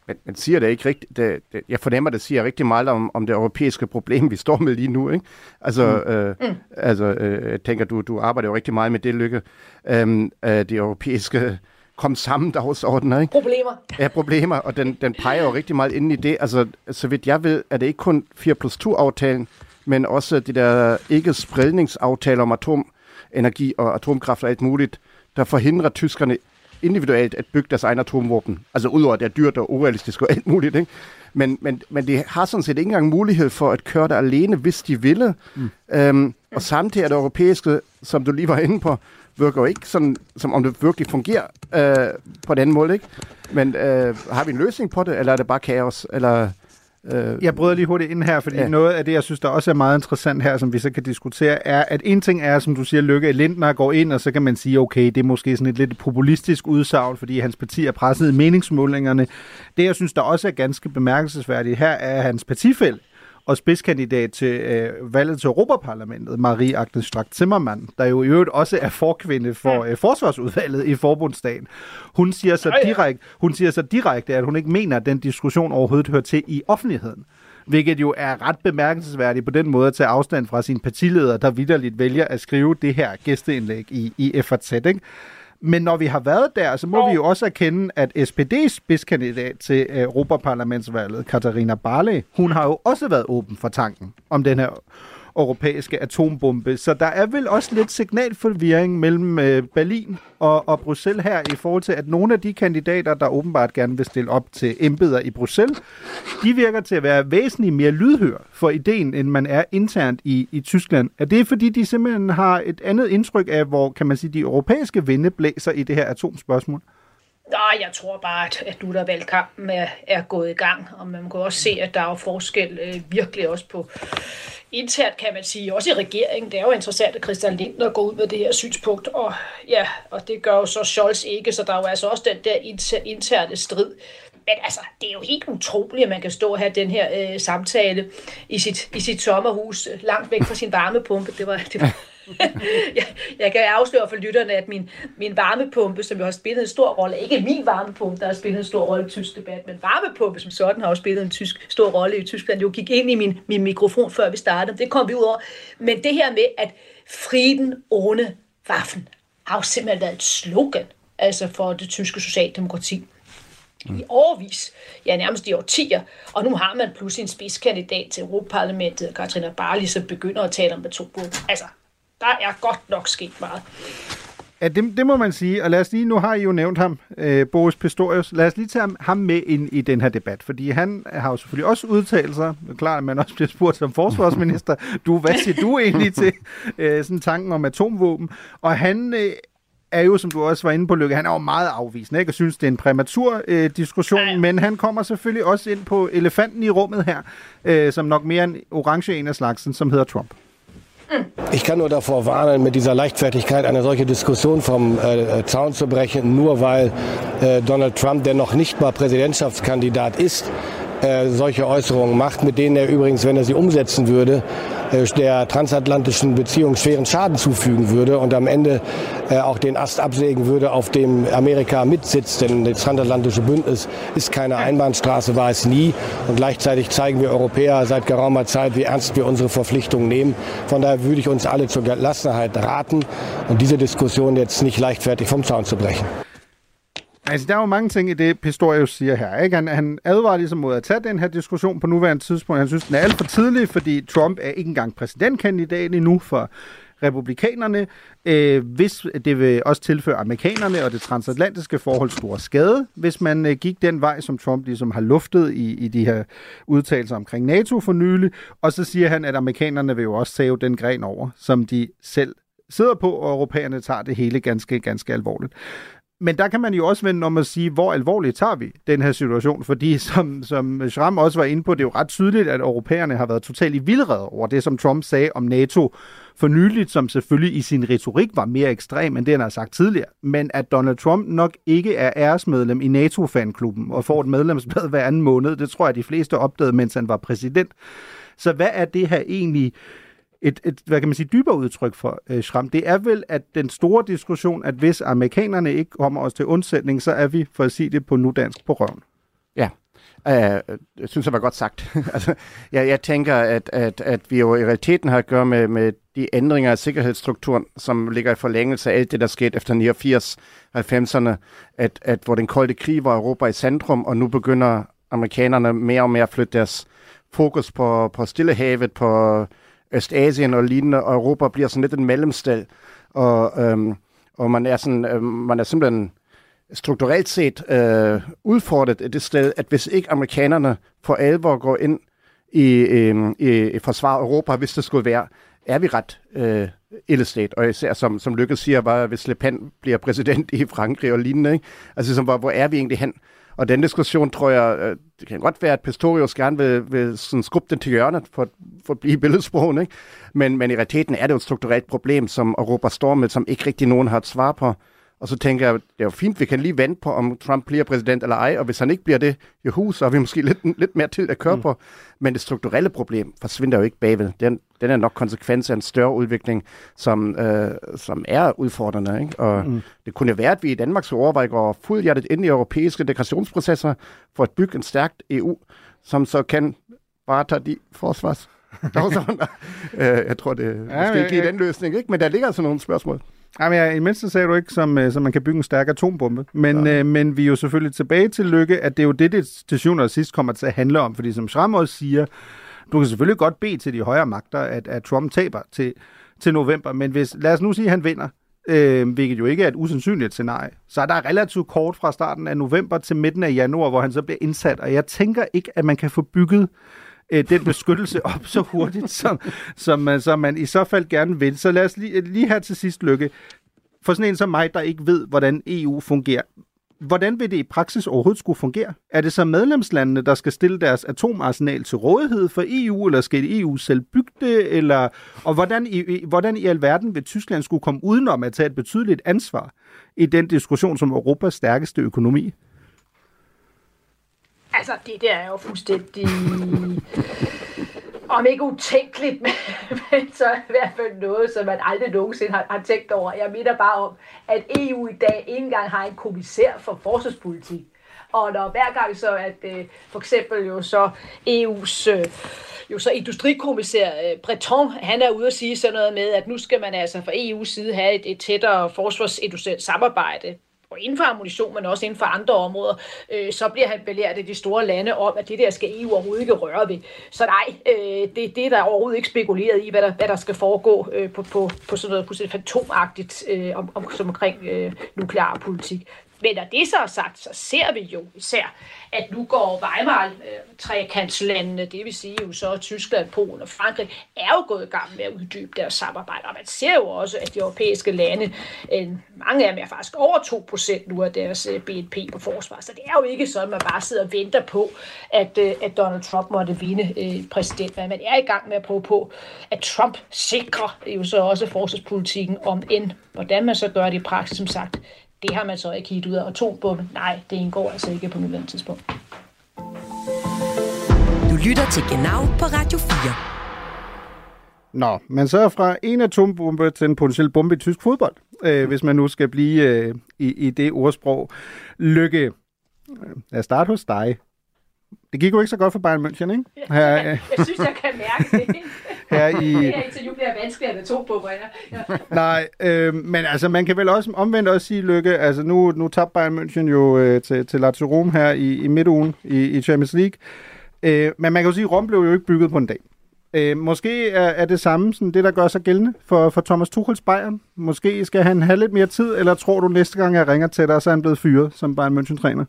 Men, men siger det ikke rigtigt, det, det, jeg fornemmer, det siger rigtig meget om, om det europæiske problem, vi står med lige nu. Ikke? Altså, mm. Øh, mm. altså øh, jeg tænker, du, du arbejder jo rigtig meget med det, Lykke. Øhm, øh, det europæiske kom sammen dagsordner, ikke? Problemer. Ja, problemer, og den, den peger jo rigtig meget ind i det. Altså, så vidt jeg ved, er det ikke kun 4 plus 2-aftalen, men også de der ikke-spredningsaftaler om atomenergi og atomkraft og alt muligt, der forhindrer tyskerne individuelt at bygge deres egen atomvåben. Altså udover at det er dyrt og urealistisk og alt muligt, ikke? Men, men, men de har sådan set ikke engang mulighed for at køre det alene, hvis de ville. Mm. Øhm, og samtidig er det europæiske, som du lige var inde på, virker jo ikke sådan, som om det virkelig fungerer øh, på den måde, ikke? Men øh, har vi en løsning på det, eller er det bare kaos? Eller Øh, jeg bryder lige hurtigt ind her, fordi ja. noget af det, jeg synes, der også er meget interessant her, som vi så kan diskutere, er, at en ting er, som du siger, Lykke Lindner går ind, og så kan man sige, okay, det er måske sådan et lidt populistisk udsagn, fordi hans parti er presset i meningsmålingerne. Det, jeg synes, der også er ganske bemærkelsesværdigt her, er hans partifæld, og spidskandidat til øh, valget til Europaparlamentet, Marie Agnes Strack-Zimmermann, der jo i øvrigt også er forkvinde for øh, forsvarsudvalget i forbundsdagen. Hun siger, så direkte, hun siger så direkte, at hun ikke mener, at den diskussion overhovedet hører til i offentligheden hvilket jo er ret bemærkelsesværdigt på den måde at tage afstand fra sin partileder, der vidderligt vælger at skrive det her gæsteindlæg i, i FRZ. Ikke? Men når vi har været der, så må oh. vi jo også erkende, at SPD's spidskandidat til Europaparlamentsvalget, Katarina Barley, hun har jo også været åben for tanken om den her europæiske atombombe. Så der er vel også lidt signalforvirring mellem øh, Berlin og, og Bruxelles her i forhold til, at nogle af de kandidater, der åbenbart gerne vil stille op til embeder i Bruxelles, de virker til at være væsentligt mere lydhør for ideen, end man er internt i, i Tyskland. Er det fordi, de simpelthen har et andet indtryk af, hvor kan man sige, de europæiske vinde blæser i det her atomspørgsmål? Nej, jeg tror bare, at, at nu der valgkampen er, er gået i gang, og man kan også se, at der er forskel øh, virkelig også på internt, kan man sige, også i regeringen. Det er jo interessant, at Christian Lindner går ud med det her synspunkt, og ja, og det gør jo så Scholz ikke, så der er jo altså også den der interne strid. Men altså, det er jo helt utroligt, at man kan stå og have den her øh, samtale i sit, i sit sommerhus, øh, langt væk fra sin varmepumpe. Det var, det var, jeg, jeg kan afsløre for lytterne, at min, min varmepumpe, som jo har spillet en stor rolle, ikke min varmepumpe, der har spillet en stor rolle i tysk debat, men varmepumpe som sådan har også spillet en tysk, stor rolle i Tyskland. Jo gik ind i min, min mikrofon, før vi startede. Det kom vi ud over. Men det her med, at friden ohne Waffen har jo simpelthen været et slogan altså for det tyske socialdemokrati i årvis, ja nærmest i årtier, og nu har man pludselig en spidskandidat til Europaparlamentet, Katrina Barley, som begynder at tale om atombomber. Altså, der er godt nok sket meget. Ja, det, det må man sige. Og lad os lige, nu har I jo nævnt ham, øh, Boris Pistorius. Lad os lige tage ham med ind i den her debat, fordi han har jo selvfølgelig også udtalt sig. Klart, at man også bliver spurgt som forsvarsminister. Du, hvad siger du egentlig til øh, sådan tanken om atomvåben? Og han øh, er jo, som du også var inde på, Lykke, han er jo meget afvisende, ikke? og synes, det er en præmatur øh, diskussion, ja. men han kommer selvfølgelig også ind på elefanten i rummet her, øh, som nok mere en orange en af slagsen, som hedder Trump. Ich kann nur davor warnen, mit dieser Leichtfertigkeit eine solche Diskussion vom äh, Zaun zu brechen, nur weil äh, Donald Trump, der noch nicht mal Präsidentschaftskandidat ist, äh, solche Äußerungen macht, mit denen er übrigens, wenn er sie umsetzen würde, äh, der transatlantischen Beziehung schweren Schaden zufügen würde und am Ende äh, auch den Ast absägen würde, auf dem Amerika mitsitzt. Denn das transatlantische Bündnis ist keine Einbahnstraße, war es nie. Und gleichzeitig zeigen wir Europäer seit geraumer Zeit, wie ernst wir unsere Verpflichtungen nehmen. Von daher würde ich uns alle zur Gelassenheit raten und diese Diskussion jetzt nicht leichtfertig vom Zaun zu brechen. Altså, der er jo mange ting i det, Pistorius siger her. Ikke? Han, han advarer ligesom mod at tage den her diskussion på nuværende tidspunkt. Han synes, den er alt for tidlig, fordi Trump er ikke engang præsidentkandidat endnu for republikanerne, øh, hvis det vil også tilføre amerikanerne og det transatlantiske forhold stor skade, hvis man øh, gik den vej, som Trump ligesom har luftet i, i de her udtalelser omkring NATO for nylig. Og så siger han, at amerikanerne vil jo også tage den gren over, som de selv sidder på, og europæerne tager det hele ganske, ganske alvorligt. Men der kan man jo også vende om at sige, hvor alvorligt tager vi den her situation, fordi som, som Schramm også var inde på, det er jo ret tydeligt, at europæerne har været totalt i vildred over det, som Trump sagde om NATO. For nyligt, som selvfølgelig i sin retorik var mere ekstrem end det, han har sagt tidligere, men at Donald Trump nok ikke er æresmedlem i NATO-fanklubben og får et medlemsblad hver anden måned, det tror jeg, de fleste opdagede, mens han var præsident. Så hvad er det her egentlig et, et hvad kan man sige, dybere udtryk for øh, Schramm, det er vel, at den store diskussion, at hvis amerikanerne ikke kommer os til undsætning, så er vi, for at sige det på nudansk, på røven. Ja, øh, jeg synes, det var godt sagt. altså, jeg, jeg tænker, at, at, at vi jo i realiteten har at gøre med, med de ændringer af sikkerhedsstrukturen, som ligger i forlængelse af alt det, der skete efter 89 90'erne, at, at hvor den kolde krig var Europa i centrum, og nu begynder amerikanerne mere og mere at flytte deres fokus på, på Stillehavet, på Østasien og lignende, og Europa bliver sådan lidt en mellemsted, og, øhm, og man er sådan, øhm, man er simpelthen strukturelt set øh, udfordret af det sted, at hvis ikke amerikanerne for alvor går ind i, øh, i, i forsvar Europa, hvis det skulle være, er vi ret øh, illestate. Og især som, som Lykke siger, var, hvis Le Pen bliver præsident i Frankrig og lignende. Ikke? Altså, som, hvor, hvor er vi egentlig hen? Og den diskussion, tror jeg, øh, det kan godt være, at Pistorius gerne vil, vil sådan skubbe den til hjørnet for, for at blive billedsprogen, ikke? Men, men i realiteten er det jo et strukturelt problem, som Europa står med, som ikke rigtig nogen har et svar på. Og så tænker jeg, det er jo fint, vi kan lige vente på, om Trump bliver præsident eller ej, og hvis han ikke bliver det, jo, så har vi måske lidt, lidt mere til at køre mm. på. Men det strukturelle problem forsvinder jo ikke bagved. Den, den er nok konsekvens af en større udvikling, som, øh, som er udfordrende. Ikke? Og mm. det kunne være, at vi i Danmark så overveje går fuldhjertet ind i europæiske integrationsprocesser for at bygge en stærkt EU, som så kan bare tage de forsvars øh, jeg tror, det er ja, måske ikke den løsning, ikke? men der ligger altså nogle spørgsmål. Jamen, ja, i mindste sagde du ikke, som, øh, som man kan bygge en stærk atombombe. Men, ja. øh, men vi er jo selvfølgelig tilbage til lykke, at det er jo det, det til syvende og sidst kommer til at handle om. Fordi som Schramm også siger, du kan selvfølgelig godt bede til de højere magter, at, at Trump taber til, til november. Men hvis, lad os nu sige, at han vinder, øh, hvilket jo ikke er et usandsynligt scenarie, så er der relativt kort fra starten af november til midten af januar, hvor han så bliver indsat. Og jeg tænker ikke, at man kan få bygget øh, den beskyttelse op så hurtigt, som, som, som man i så fald gerne vil. Så lad os lige, øh, lige her til sidst lykke. For sådan en som mig, der ikke ved, hvordan EU fungerer, hvordan vil det i praksis overhovedet skulle fungere? Er det så medlemslandene, der skal stille deres atomarsenal til rådighed for EU, eller skal EU selv bygge det? Eller, og hvordan i, hvordan i alverden vil Tyskland skulle komme udenom at tage et betydeligt ansvar i den diskussion som Europas stærkeste økonomi? Altså, det der er jo fuldstændig... om ikke utænkeligt, men, men så i hvert fald noget, som man aldrig nogensinde har, har tænkt over. Jeg mener bare om, at EU i dag ikke engang har en kommissær for forsvarspolitik. Og når hver gang så, at øh, for eksempel jo så EU's øh, jo så industrikommissær øh, Breton, han er ude at sige sådan noget med, at nu skal man altså fra EU's side have et, et tættere forsvarsindustrielt samarbejde og inden for ammunition, men også inden for andre områder, øh, så bliver han belært af de store lande om, at det der skal EU overhovedet ikke røre ved. Så nej, øh, det, det er der overhovedet ikke spekuleret i, hvad der, hvad der skal foregå øh, på, på, på sådan noget sådan fantomagtigt øh, om, om, som omkring øh, nuklear politik. Men når det så er sagt, så ser vi jo især, at nu går Weimar-trekantslandene, øh, det vil sige jo så Tyskland, Polen og Frankrig, er jo gået i gang med at uddybe deres samarbejde. Og man ser jo også, at de europæiske lande, øh, mange af dem er faktisk over 2% nu af deres øh, BNP på forsvar. Så det er jo ikke sådan, at man bare sidder og venter på, at, at Donald Trump måtte vinde præsident. Man er i gang med at prøve på, at Trump sikrer jo så også forsvarspolitikken om end. Hvordan man så gør det i praksis, som sagt, det har man så ikke helt ud af atombomben. Nej, det indgår altså ikke på nuværende tidspunkt. lytter til Genau på Radio 4. Nå, men så fra en atombombe til en potentiel bombe i tysk fodbold, øh, hvis man nu skal blive øh, i, i det ordsprog. Lykke, øh, lad os starte hos dig. Det gik jo ikke så godt for Bayern München, ikke? Her, øh, jeg synes, jeg kan mærke det. her i... Det her interview bliver vanskeligere med atombomber. Ja. ja. Nej, øh, men altså, man kan vel også omvendt også sige, Lykke, altså nu, nu tabte Bayern München jo øh, til, til Lazio Rom her i, i midtugen i, i Champions League. Øh, men man kan jo sige, at Rom blev jo ikke bygget på en dag. Øh, måske er, er det samme, sådan det der gør sig gældende for, for Thomas Tuchels Bayern. Måske skal han have lidt mere tid, eller tror du næste gang, jeg ringer til dig, så er han blevet fyret som Bayern München-træner?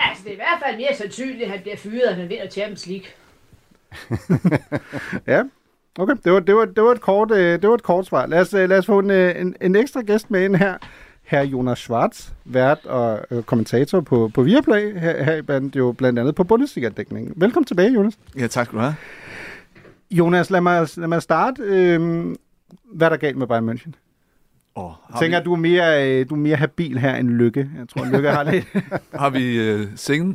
Altså, det er i hvert fald mere sandsynligt, at han bliver fyret, at han vinder Champions League. ja, okay. Det var, det var, det var, et, kort, øh, det var et kort svar. Lad os, øh, lad os få en, øh, en, en ekstra gæst med ind her. Herr Jonas Schwartz, vært og øh, kommentator på, på Viaplay, her, her blandt, jo blandt andet på Bundesliga-dækningen. Velkommen tilbage, Jonas. Ja, tak skal du have. Jonas, lad mig, lad mig starte. Øh, hvad er der galt med Bayern München? Oh, jeg tænker, vi... du er, mere, øh, du er mere habil her end Lykke. Jeg tror, Lykke har lidt... har vi øh,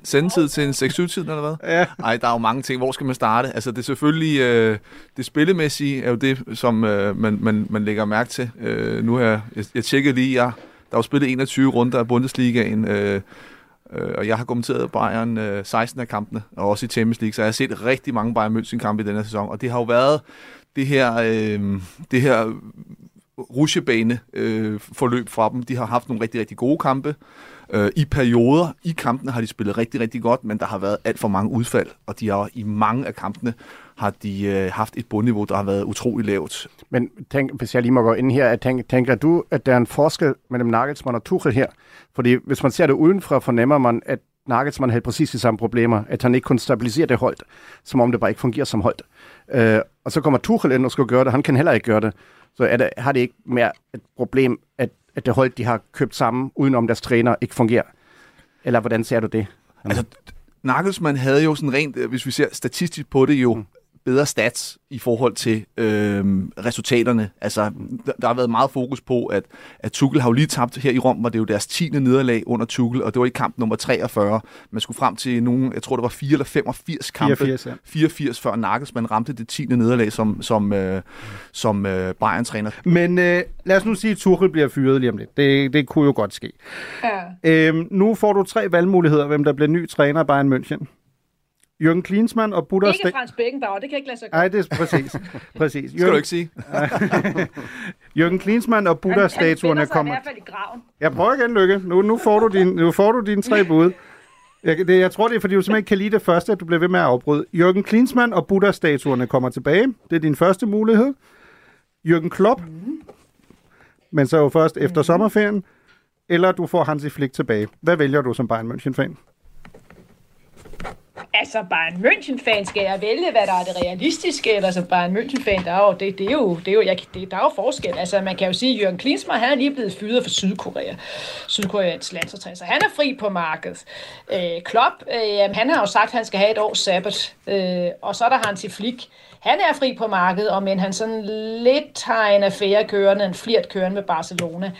sendetid til en 6-7-tid, eller hvad? Ja. Nej, der er jo mange ting. Hvor skal man starte? Altså, det er selvfølgelig... Øh, det spillemæssige er jo det, som øh, man, man, man lægger mærke til. Øh, nu har jeg, jeg, jeg tjekkede lige, jeg, der er jo spillet 21 runder af Bundesligaen, øh, øh, og jeg har kommenteret Bayern øh, 16 af kampene, og også i Champions League, så jeg har set rigtig mange Bayern München kampe i denne sæson, og det har jo været det her, øh, det her rusjebane øh, forløb fra dem. De har haft nogle rigtig, rigtig gode kampe. Øh, I perioder, i kampene har de spillet rigtig, rigtig godt, men der har været alt for mange udfald, og de har i mange af kampene har de øh, haft et bundniveau, der har været utrolig lavt. Men tænk, hvis jeg lige må gå ind her, at tænk, tænker du, at der er en forskel mellem Nagelsmann og Tuchel her? Fordi hvis man ser det udenfra, fornemmer man, at Nagelsmann havde præcis de samme problemer, at han ikke kunne stabilisere det hold, som om det bare ikke fungerer som hold. Øh, og så kommer Tuchel ind og skal gøre det, han kan heller ikke gøre det. Så er det, har det ikke mere et problem, at, at det hold, de har købt sammen, udenom deres træner, ikke fungerer? Eller hvordan ser du det? Altså, Nagelsmann havde jo sådan rent, hvis vi ser statistisk på det, jo mm bedre stats i forhold til øh, resultaterne. Altså, der, der har været meget fokus på, at, at Tuchel har jo lige tabt her i Rom, hvor det jo deres 10. nederlag under Tuchel, og det var i kamp nummer 43. Man skulle frem til nogen, jeg tror det var 4 eller 85 kampe. 84, ja. 84 før Nagelsmann ramte det 10. nederlag som, som, øh, som øh, Bayern-træner. Men øh, lad os nu sige, at Tuchel bliver fyret lige om lidt. Det, det kunne jo godt ske. Ja. Øhm, nu får du tre valgmuligheder, hvem der bliver ny træner af Bayern München. Jørgen Klinsmann og Buddha... Ikke Frans Beckenbauer, det kan ikke lade sig gøre. Nej, det er præcis. præcis. Jørgen... Skal du ikke sige? Jørgen Klinsmann og Buddha-statuerne kommer... Han i hvert fald i graven. Jeg prøver igen, Lykke. Nu, nu, får du din, nu får du dine tre bud. Jeg, det, jeg tror, det er, fordi du simpelthen ikke kan lide det første, at du bliver ved med at afbryde. Jørgen Klinsmann og Buddha-statuerne kommer tilbage. Det er din første mulighed. Jørgen Klopp, mm. men så jo først efter mm. sommerferien. Eller du får Hansi Flick tilbage. Hvad vælger du som Bayern München-fan? Altså, Bayern München-fan, skal jeg vælge, hvad der er det realistiske, eller som Bayern München-fan, der er jo, det, det er jo, det er jo, jeg, det, der er jo forskel. Altså, man kan jo sige, at Jørgen Klinsmann, han er lige blevet fyret for Sydkorea. Sydkoreans landsholdstræner, så han er fri på markedet. Øh, Klopp, øh, han har jo sagt, at han skal have et års sabbat, øh, og så er der Hansi Flick, han er fri på markedet, og men han sådan lidt har en affære kørende, en flirt kørende med Barcelona.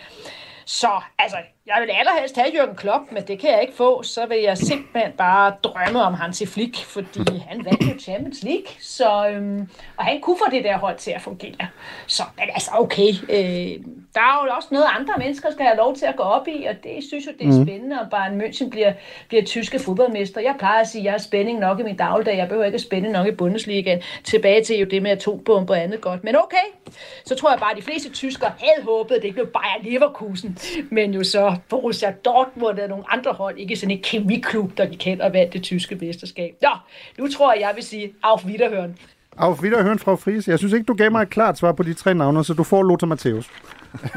Så altså, jeg vil allerhelst have Jørgen Klopp, men det kan jeg ikke få. Så vil jeg simpelthen bare drømme om Hansi Flick, fordi han vandt jo Champions League, så, øhm, og han kunne få det der hold til at fungere. Så, men altså, okay. Øh, der er jo også noget, andre mennesker skal have lov til at gå op i, og det synes jeg, det er mm. spændende, om Bayern München bliver, bliver tyske fodboldmester. Jeg plejer at sige, at jeg har spænding nok i min dagligdag. Jeg behøver ikke at spænde nok i Bundesligaen. Tilbage til jo det med atombomber og andet godt. Men okay, så tror jeg bare, at de fleste tyskere havde håbet, at det ikke blev Bayern Leverkusen, men jo så Borussia Dortmund og nogle andre hold, ikke sådan en kemiklub, der kan kende og vandt det tyske mesterskab. Nå, nu tror jeg, jeg vil sige auf Wiederhören. Auf Wiederhören, Frau Friis. Jeg synes ikke, du gav mig et klart svar på de tre navne, så du får Lothar Matthäus.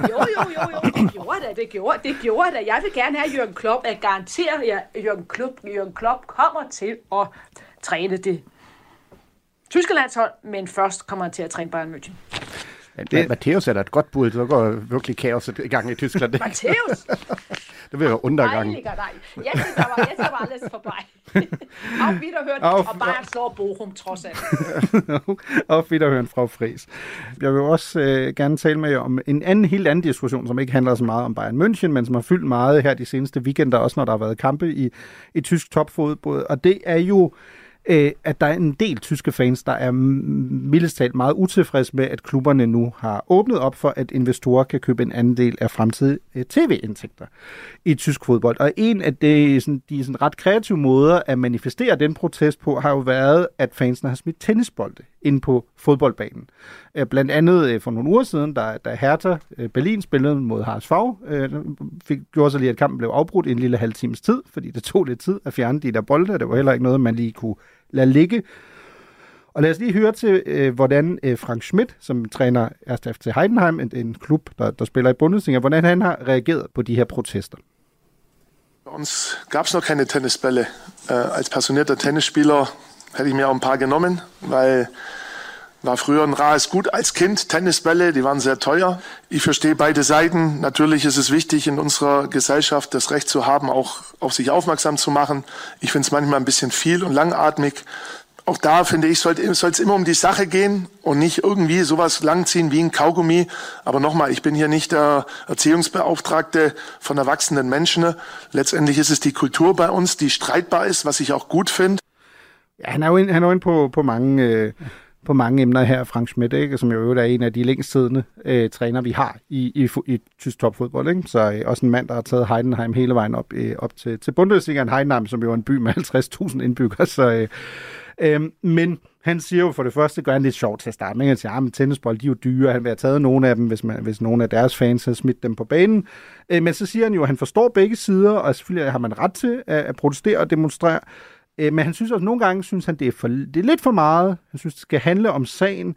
jo, jo, jo, jo, det gjorde det, det gjorde det. Gjorde det. Jeg vil gerne have Jørgen Klopp. Jeg garanterer, at Jørgen Klopp, Jørgen Klopp kommer til at træne det tyske landshold, men først kommer han til at træne Bayern München. Det... Matthäus er da et godt bud, så går virkelig kaos i gang i Tyskland. Matthäus? det vil være undergang. Nej, nej. Jeg synes, der var, jeg synes, der var lidt forbi. Auf Wiederhören, Auf... og bare slår Bochum trods alt. Auf Wiederhören, Frau Fries. Jeg vil også øh, gerne tale med jer om en anden, helt anden diskussion, som ikke handler så meget om Bayern München, men som har fyldt meget her de seneste weekender, også når der har været kampe i, i tysk topfodbold. Og det er jo øh, at der er en del tyske fans, der er mildest talt meget utilfredse med, at klubberne nu har åbnet op for, at investorer kan købe en anden del af fremtidige øh, tv-indtægter i tysk fodbold. Og en af de, sådan, de sådan ret kreative måder at manifestere den protest på, har jo været, at fansene har smidt tennisbolde ind på fodboldbanen. Øh, blandt andet øh, for nogle uger siden, da, da Hertha øh, Berlin spillede mod HSV, øh, fik, gjorde så lige, at kampen blev afbrudt i en lille halv times tid, fordi det tog lidt tid at fjerne de der bolde. Det var heller ikke noget, man lige kunne lade ligge. Og lad os lige høre til, øh, hvordan øh, Frank Schmidt, som træner Erst FC Heidenheim, en, en klub, der, der spiller i Bundesliga, hvordan han har reageret på de her protester. Bei uns gab es noch keine Tennisbälle. Äh, øh, als passionierter Tennisspieler hätte ich mir auch ein paar genommen, weil war früher ein rares Gut als Kind. Tennisbälle, die waren sehr teuer. Ich verstehe beide Seiten. Natürlich ist es wichtig, in unserer Gesellschaft das Recht zu haben, auch auf sich aufmerksam zu machen. Ich finde es manchmal ein bisschen viel und langatmig. Auch da finde ich, soll es immer um die Sache gehen und nicht irgendwie sowas langziehen wie ein Kaugummi. Aber nochmal, ich bin hier nicht der Erziehungsbeauftragte von erwachsenen Menschen. Letztendlich ist es die Kultur bei uns, die streitbar ist, was ich auch gut finde. Han er jo han er inde på, på mange emner her, Frank Schmidt, ikke? som jo er en af de længsttidende øh, træner, vi har i, i, i tysk topfodbold. Ikke? Så øh, også en mand, der har taget Heidenheim hele vejen op, øh, op til, til Bundesligaen Heidenheim, som jo er en by med 50.000 indbyggere. Så, øh, øh, men han siger jo for det første, gør han lidt sjovt til at starte med. Han siger, at ah, tennisbold, de er jo dyre. Han vil have taget nogle af dem, hvis, man, hvis nogle af deres fans har smidt dem på banen. Øh, men så siger han jo, at han forstår begge sider, og selvfølgelig har man ret til at, at protestere og demonstrere. Øh, men han synes også, nogle gange synes han, det er, for, det er lidt for meget. Han synes, det skal handle om sagen.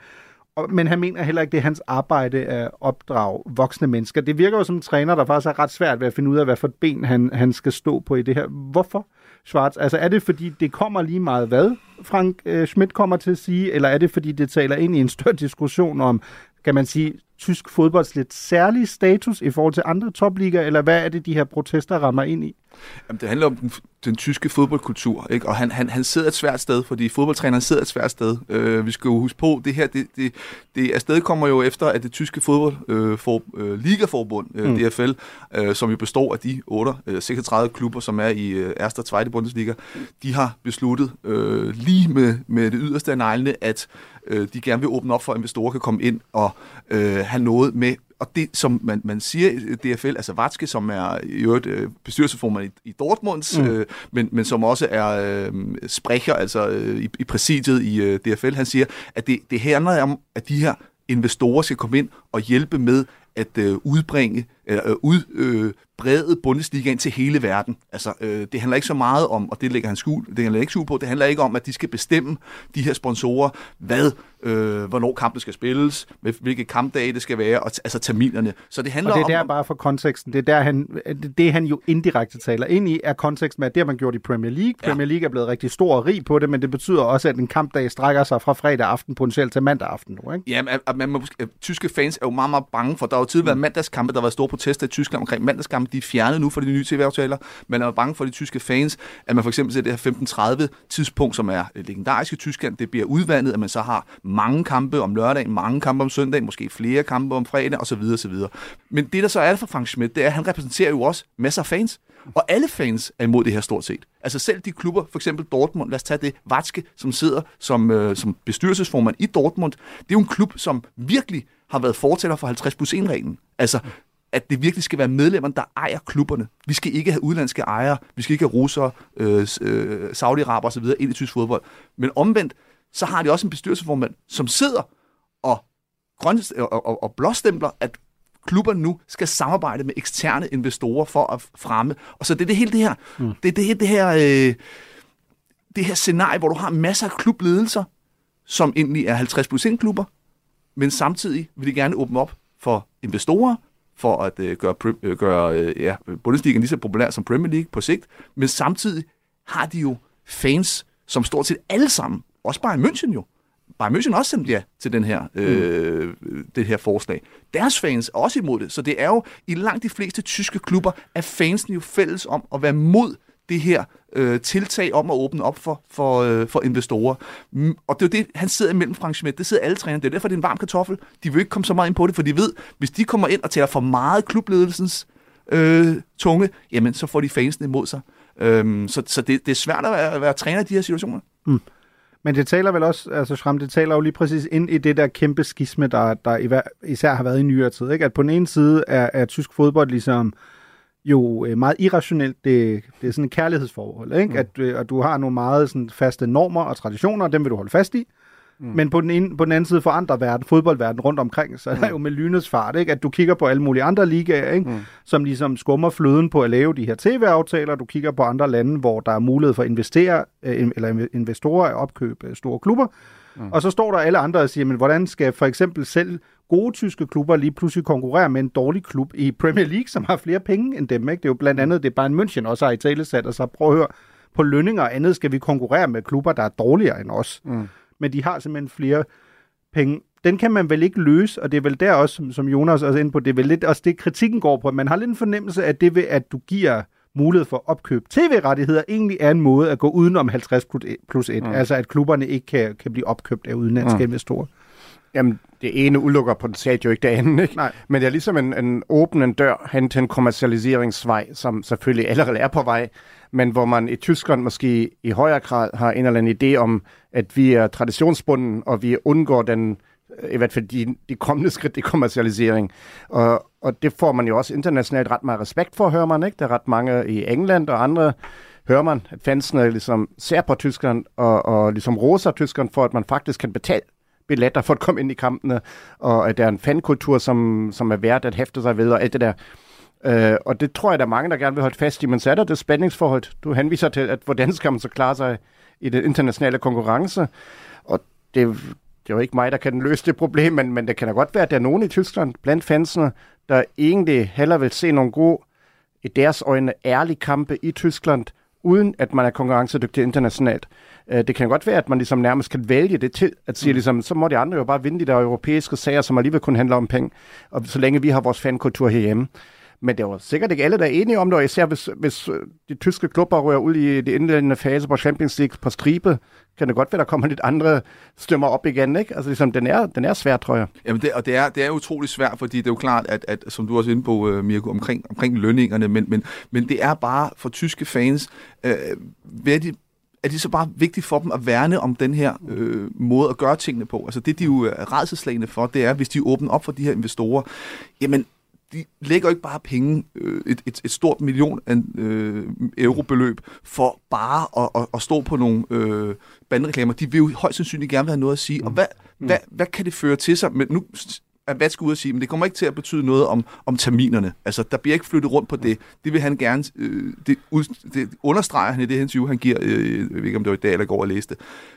Og, men han mener heller ikke, det er hans arbejde at opdrage voksne mennesker. Det virker jo som en træner, der faktisk er ret svært ved at finde ud af, hvad for et ben han, han skal stå på i det her. Hvorfor, Schwarz? Altså er det, fordi det kommer lige meget hvad, Frank øh, Schmidt kommer til at sige, eller er det, fordi det taler ind i en større diskussion om, kan man sige, tysk fodbolds lidt særlig status i forhold til andre topligaer, eller hvad er det, de her protester rammer ind i? Jamen, det handler om den, den tyske fodboldkultur, ikke? og han, han, han sidder et svært sted, fordi fodboldtræneren sidder et svært sted. Øh, vi skal jo huske på, det her, det, det, det afsted kommer jo efter, at det tyske fodbold, øh, for, øh, ligaforbund, øh, mm. DFL, øh, som jo består af de 8, øh, 36 klubber, som er i øh, Erste og Zweite Bundesliga, de har besluttet øh, lige med, med det yderste af neglene, at øh, de gerne vil åbne op for, at investorer kan komme ind og øh, have noget med og det, som man, man siger i DFL, altså Vatske, som er i øvrigt øh, bestyrelsesformand i, i Dortmunds, mm. øh, men, men som også er øh, sprecher, altså øh, i, i præsidiet i øh, DFL, han siger, at det, det handler om, at de her investorer skal komme ind og hjælpe med at øh, udbringe, øh, udbrede øh, Bundesligaen til hele verden. Altså, øh, det handler ikke så meget om, og det lægger han skjul, det handler ikke skjul på, det handler ikke om, at de skal bestemme de her sponsorer, hvad, øh, hvornår kampen skal spilles, med hvilke kampdage det skal være, og altså terminerne. Så det handler og det er om, der bare for konteksten, det er der han, det han jo indirekte taler ind i, er konteksten med, at det har man gjort i Premier League. Ja. Premier League er blevet rigtig stor og rig på det, men det betyder også, at en kampdag strækker sig fra fredag aften potentielt til mandag aften nu, ikke? Ja, men, man, man, tyske fans er jo meget, meget bange for, der har jo tidligere været mm. mandagskampe, der var store protester i Tyskland omkring mandagskampen. de er fjernet nu for de nye tv-aftaler. Man er bange for de tyske fans, at man for eksempel ser det her 15.30 tidspunkt, som er øh, legendarisk i Tyskland, det bliver udvandet, at man så har mange kampe om lørdagen, mange kampe om søndagen, måske flere kampe om fredag osv. osv. Men det, der så er for Frank Schmidt, det er, at han repræsenterer jo også masser af fans. Og alle fans er imod det her stort set. Altså selv de klubber, for eksempel Dortmund, lad os tage det, Vatske, som sidder som, øh, som bestyrelsesformand i Dortmund, det er jo en klub, som virkelig har været fortæller for 50 plus 1-reglen. Altså, at det virkelig skal være medlemmerne, der ejer klubberne. Vi skal ikke have udlandske ejere, vi skal ikke have russere, øh, øh, Saudi-Araber osv. ind i tysk fodbold. Men omvendt, så har de også en bestyrelsesformand, som sidder og, grøn, og, og, og blåstempler, at klubber nu skal samarbejde med eksterne investorer for at fremme. Og så det er det hele det her, mm. det er det, det her, øh, det her scenarie, hvor du har masser af klubledelser, som egentlig er 50 plus klubber, men samtidig vil de gerne åbne op for investorer, for at øh, gøre, øh, gøre øh, ja, Bundesliga lige så populær som Premier League på sigt, men samtidig har de jo fans, som stort set alle sammen, også bare i München jo, Bayern München også stemt ja til den her, øh, mm. det her forslag. Deres fans er også imod det, så det er jo i langt de fleste tyske klubber, at fansen jo fælles om at være mod det her øh, tiltag om at åbne op for, for, øh, for investorer. Mm, og det er jo det, han sidder imellem Frank Schmidt. Det sidder alle trænere. Det er derfor, det er en varm kartoffel. De vil ikke komme så meget ind på det, for de ved, hvis de kommer ind og tager for meget klubledelsens øh, tunge, jamen så får de fansene imod sig. Øhm, så så det, det er svært at være, at være træner i de her situationer. Mm. Men det taler vel også, altså Schramm, det taler jo lige præcis ind i det der kæmpe skisme, der, der især har været i nyere tid. Ikke? At på den ene side er, er tysk fodbold ligesom jo øh, meget irrationelt. Det, det er sådan et kærlighedsforhold, ikke? Mm. At, øh, at du har nogle meget sådan, faste normer og traditioner, og dem vil du holde fast i. Mm. Men på den, ene, på den anden side forandrer verden, fodboldverden rundt omkring, så mm. er jo med lynets fart, ikke? at du kigger på alle mulige andre ligaer, ikke? Mm. som ligesom skummer fløden på at lave de her tv-aftaler. Du kigger på andre lande, hvor der er mulighed for at investere, øh, eller investorer at opkøbe store klubber. Mm. Og så står der alle andre og siger, men hvordan skal for eksempel selv gode tyske klubber lige pludselig konkurrere med en dårlig klub i Premier League, som har flere penge end dem. Ikke? Det er jo blandt andet, det er bare en München også har i tale sat, og så prøv at høre, på lønninger og andet skal vi konkurrere med klubber, der er dårligere end os. Mm. Men de har simpelthen flere penge. Den kan man vel ikke løse, og det er vel der også, som Jonas også er inde på, det er vel lidt også det, kritikken går på. Man har lidt en fornemmelse af det ved, at du giver mulighed for opkøb tv-rettigheder, egentlig er en måde at gå udenom 50 plus 1. Mm. Altså at klubberne ikke kan, kan blive opkøbt af udenlandske mm. investorer. Jamen, det ene udelukker potentielt jo ikke det andet, ikke? Nej. Men det er ligesom en, en åben en dør hen til en kommercialiseringsvej, som selvfølgelig allerede er på vej, men hvor man i Tyskland måske i højere grad har en eller anden idé om, at vi er traditionsbunden, og vi undgår den, i hvert fald de, de kommende skridt i kommercialisering. Og, og det får man jo også internationalt ret meget respekt for, hører man, ikke? Der er ret mange i England og andre hører man, at fansene ligesom ser på Tyskland og, og ligesom roser Tyskland for, at man faktisk kan betale billetter for at komme ind i kampene, og at der er en fankultur, som, som er værd at hæfte sig ved, og alt det der. Øh, og det tror jeg, der er mange, der gerne vil holde fast i, men så er der det spændingsforhold. Du henviser til, at hvordan skal man så klare sig i den internationale konkurrence, og det, det er jo ikke mig, der kan løse det problem, men, men det kan da godt være, at der er nogen i Tyskland, blandt fansene, der egentlig heller vil se nogle gode, i deres øjne, ærlige kampe i Tyskland, uden at man er konkurrencedygtig internationalt. Øh, det kan godt være, at man ligesom nærmest kan vælge det til, at sige, mm. ligesom, så må de andre jo bare vinde de der europæiske sager, som alligevel kun handler om penge, og så længe vi har vores fankultur herhjemme. Men det var sikkert ikke alle, der er enige om det, og især hvis, hvis øh, de tyske klubber rører ud i det indledende fase på Champions League på stribe, kan det godt være, der kommer lidt andre stemmer op igen, ikke? Altså ligesom, den er, den er svær, tror jeg. Jamen, det, og det er, det er utrolig svært, fordi det er jo klart, at, at som du også er inde på, uh, Mirko, omkring, omkring lønningerne, men, men, men det er bare for tyske fans, øh, hvad de er det så bare vigtigt for dem at værne om den her øh, måde at gøre tingene på. Altså det, de jo er redselslagende for, det er, hvis de åbner op for de her investorer, jamen de lægger ikke bare penge, øh, et, et, et stort million øh, eurobeløb, for bare at, at, at stå på nogle øh, bandreklamer. De vil jo højst sandsynligt gerne have noget at sige. Og hvad, mm. hvad, hvad kan det føre til sig? Men nu at hvad skal ud og sige, men det kommer ikke til at betyde noget om, om terminerne. Altså, der bliver ikke flyttet rundt på det. Det vil han gerne, øh, det, ud, det understreger han i det interview, han giver, øh, jeg ved ikke, om det var i dag eller går og læste.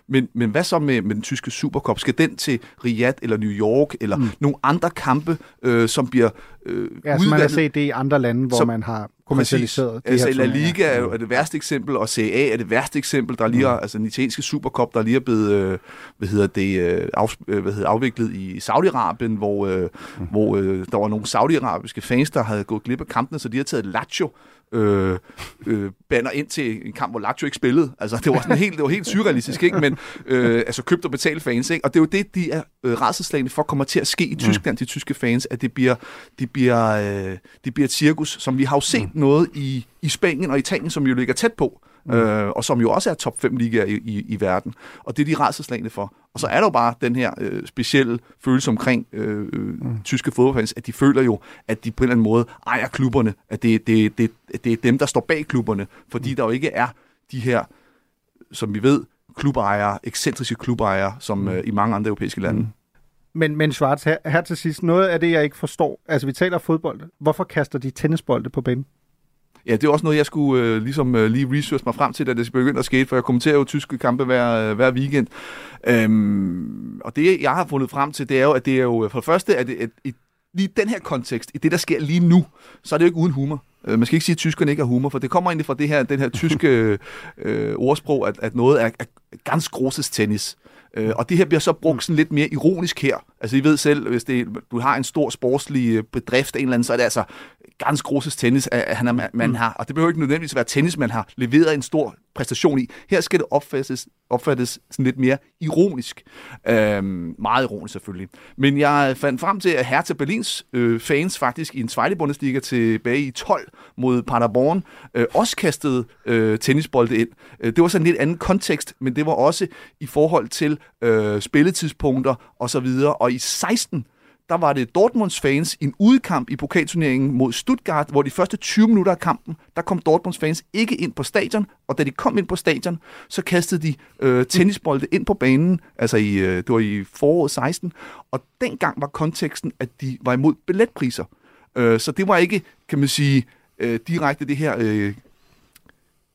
Men, men hvad så med, med den tyske Supercup? Skal den til Riyadh eller New York, eller mm. nogle andre kampe, øh, som bliver øh, Ja, som man har set det i andre lande, hvor som, man har kommercialiseret. De altså, La Liga er jo er det værste eksempel, og CA er det værste eksempel. Der er lige, mm. altså den italienske Supercup, der er lige er blevet, øh, hvad hedder det, øh, af, øh, hvad hedder, afviklet i Saudi-Arabien, hvor, øh, mm. hvor øh, der var nogle saudiarabiske fans, der havde gået glip af kampene, så de har taget Lazio øh, øh, banner ind til en kamp, hvor Lazio ikke spillede. Altså, det var, sådan helt, det var helt surrealistisk, ikke? Men øh, altså, købt og betalt fans, ikke? Og det er jo det, de er øh, rædselslagende for kommer til at ske i mm. Tyskland, mm. de tyske fans, at det bliver, det bliver, øh, det bliver et cirkus, som vi har jo set mm. noget i, i Spanien og Italien, som jo ligger tæt på, mm. øh, og som jo også er top 5 ligaer i, i, i verden. Og det er de rædselslagende for. Og så er der jo bare den her øh, specielle følelse omkring øh, øh, mm. tyske fodboldfans, at de føler jo, at de på en eller anden måde ejer klubberne, at det, det, det, det er dem, der står bag klubberne, fordi mm. der jo ikke er de her, som vi ved, klubejere, ekscentriske klubejere, som mm. øh, i mange andre europæiske lande. Mm. Men, men Schwarz, her, her til sidst, noget af det, jeg ikke forstår, altså vi taler fodbold, hvorfor kaster de tennisbolde på banen? Ja, det er også noget, jeg skulle øh, ligesom øh, lige research mig frem til, da det begyndte at ske, for jeg kommenterer jo tyske kampe hver, øh, hver weekend. Øhm, og det, jeg har fundet frem til, det er jo, at det er jo for det første, at, at i lige den her kontekst, i det, der sker lige nu, så er det jo ikke uden humor. Øh, man skal ikke sige, at tyskerne ikke har humor, for det kommer egentlig fra det her, den her tyske øh, ordsprog, at, at noget er, er ganz großes tennis. Øh, og det her bliver så brugt sådan lidt mere ironisk her. Altså, I ved selv, hvis det, du har en stor sportslig bedrift, en eller anden, så er det altså ganz großes tennis, at han er, man mm. har, og det behøver ikke nødvendigvis være tennis, man har leveret en stor præstation i. Her skal det opfattes, opfattes sådan lidt mere ironisk. Øhm, meget ironisk selvfølgelig. Men jeg fandt frem til, at Hertha Berlins øh, fans faktisk i en Zweite Bundesliga tilbage i 12 mod Paderborn øh, også kastede øh, tennisbolde ind. Øh, det var sådan en lidt anden kontekst, men det var også i forhold til øh, spilletidspunkter og så videre. Og i 16 der var det Dortmunds fans i en udkamp i pokalturneringen mod Stuttgart, hvor de første 20 minutter af kampen, der kom Dortmunds fans ikke ind på stadion, og da de kom ind på stadion, så kastede de øh, tennisbolde ind på banen, altså i, øh, det var i foråret 16, og dengang var konteksten, at de var imod billetpriser. Øh, så det var ikke, kan man sige, øh, direkte det her, øh,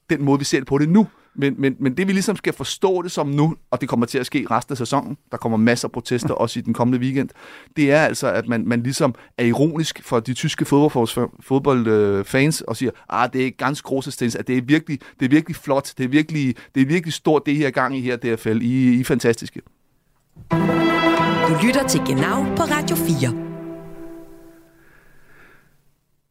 den måde vi ser det på det nu, men, men, men det vi ligesom skal forstå det som nu, og det kommer til at ske resten af sæsonen, der kommer masser af protester også i den kommende weekend, det er altså, at man, man ligesom er ironisk for de tyske fodboldfans og siger, ah, det er ganske großes at det er virkelig, det er virkelig flot, det er virkelig, det er virkelig stort, det her gang i her DFL. I, I er fantastiske. Du lytter til Genau på Radio 4.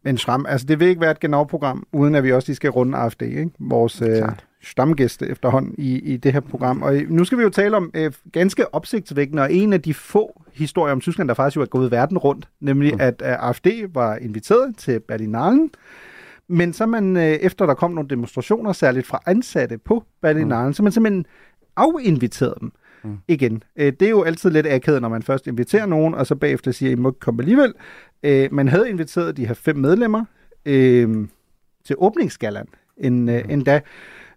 Men Schramm, altså det vil ikke være et genau-program, uden at vi også lige skal runde AFD, ikke? vores øh, stamgæste efterhånden i, i det her program. Og nu skal vi jo tale om øh, ganske opsigtsvækkende, og en af de få historier om Tyskland, der faktisk jo er gået verden rundt, nemlig mm. at øh, AFD var inviteret til Berlinalen, men så man, øh, efter der kom nogle demonstrationer, særligt fra ansatte på Berlinalen, mm. så man simpelthen afinviterede dem mm. igen. Øh, det er jo altid lidt akavet, når man først inviterer nogen, og så bagefter siger, I må ikke komme alligevel. Øh, man havde inviteret de her fem medlemmer øh, til åbningsgallen en, øh, mm. endda.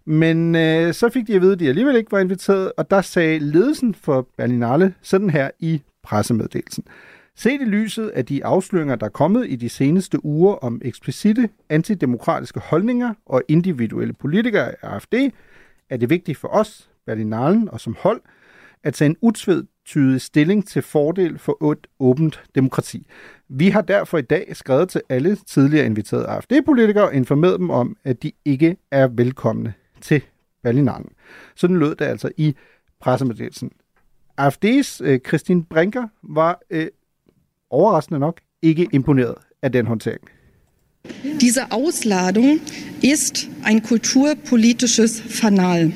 Men øh, så fik de at vide, at de alligevel ikke var inviteret, og der sagde ledelsen for Berlinale sådan her i pressemeddelelsen. Set i lyset af de afsløringer, der er kommet i de seneste uger om eksplicite antidemokratiske holdninger og individuelle politikere af AFD, er det vigtigt for os, Berlinalen og som hold, at tage en utvetydig stilling til fordel for et åbent demokrati. Vi har derfor i dag skrevet til alle tidligere inviterede AFD-politikere og informeret dem om, at de ikke er velkomne til Berlinalen. Sådan lød det altså i pressemeddelelsen. AFD's øh, Christine Brinker var øh, overraskende nok ikke imponeret af den håndtering. Diese Ausladung ist ein kulturpolitisches Fanal.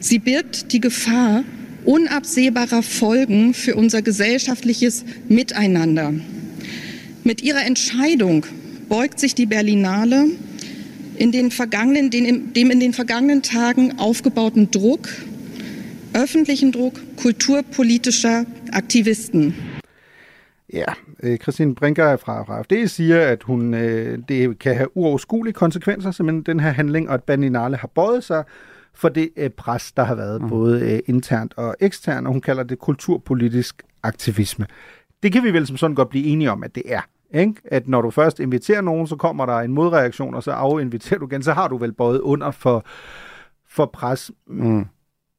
Sie birgt die Gefahr unabsehbarer Folgen für unser gesellschaftliches Miteinander. Mit ihrer Entscheidung beugt sich die Berlinale in den vergangenen, den, dem in den vergangenen Tagen aufgebauten Druck, öffentlichen Druck kulturpolitischer Aktivisten. Ja, øh, Christine Brinker fra, fra AFD siger, at hun, øh, det kan have uoverskuelige konsekvenser, simpelthen den her handling, og at Berlinale har bøjet sig for det øh, pres, der har været, mm. både internt og eksternt, og hun kalder det kulturpolitisk aktivisme. Det kan vi vel som sådan godt blive enige om, at det er. Ikke? At når du først inviterer nogen, så kommer der en modreaktion, og så afinviterer du igen, så har du vel både under for, for pres. Mm.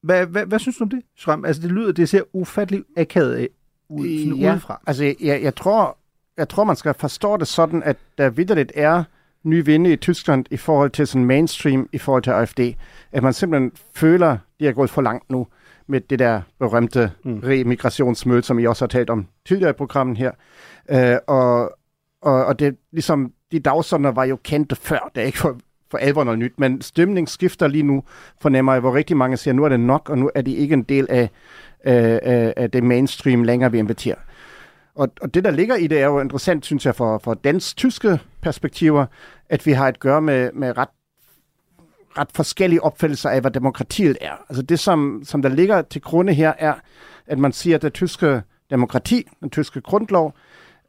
Hvad, hvad, hvad synes du om det, Shrem? Altså, det lyder, det ser ufatteligt akavet ud, sådan ja, udefra. Altså, jeg, jeg, tror, jeg tror, man skal forstå det sådan, at der vidderligt er ny vinde i Tyskland i forhold til sådan mainstream, i forhold til AFD. At man simpelthen føler, de er gået for langt nu med det der berømte mm. remigrationsmøde, som I også har talt om tidligere i programmet her. Uh, og, og, og det ligesom, de dagsordner var jo kendte før, det er ikke for, for alvor noget nyt, men stemningen skifter lige nu, fornemmer jeg, hvor rigtig mange siger, nu er det nok, og nu er de ikke en del af, af, af det mainstream længere, vi inviterer. Og, og det, der ligger i det, er jo interessant, synes jeg, for, for dansk-tyske perspektiver, at vi har at gør med, med ret ret forskellige opfattelser af, hvad demokratiet er. Altså det, som, som der ligger til grunde her, er, at man siger, at det tyske demokrati, den tyske grundlov,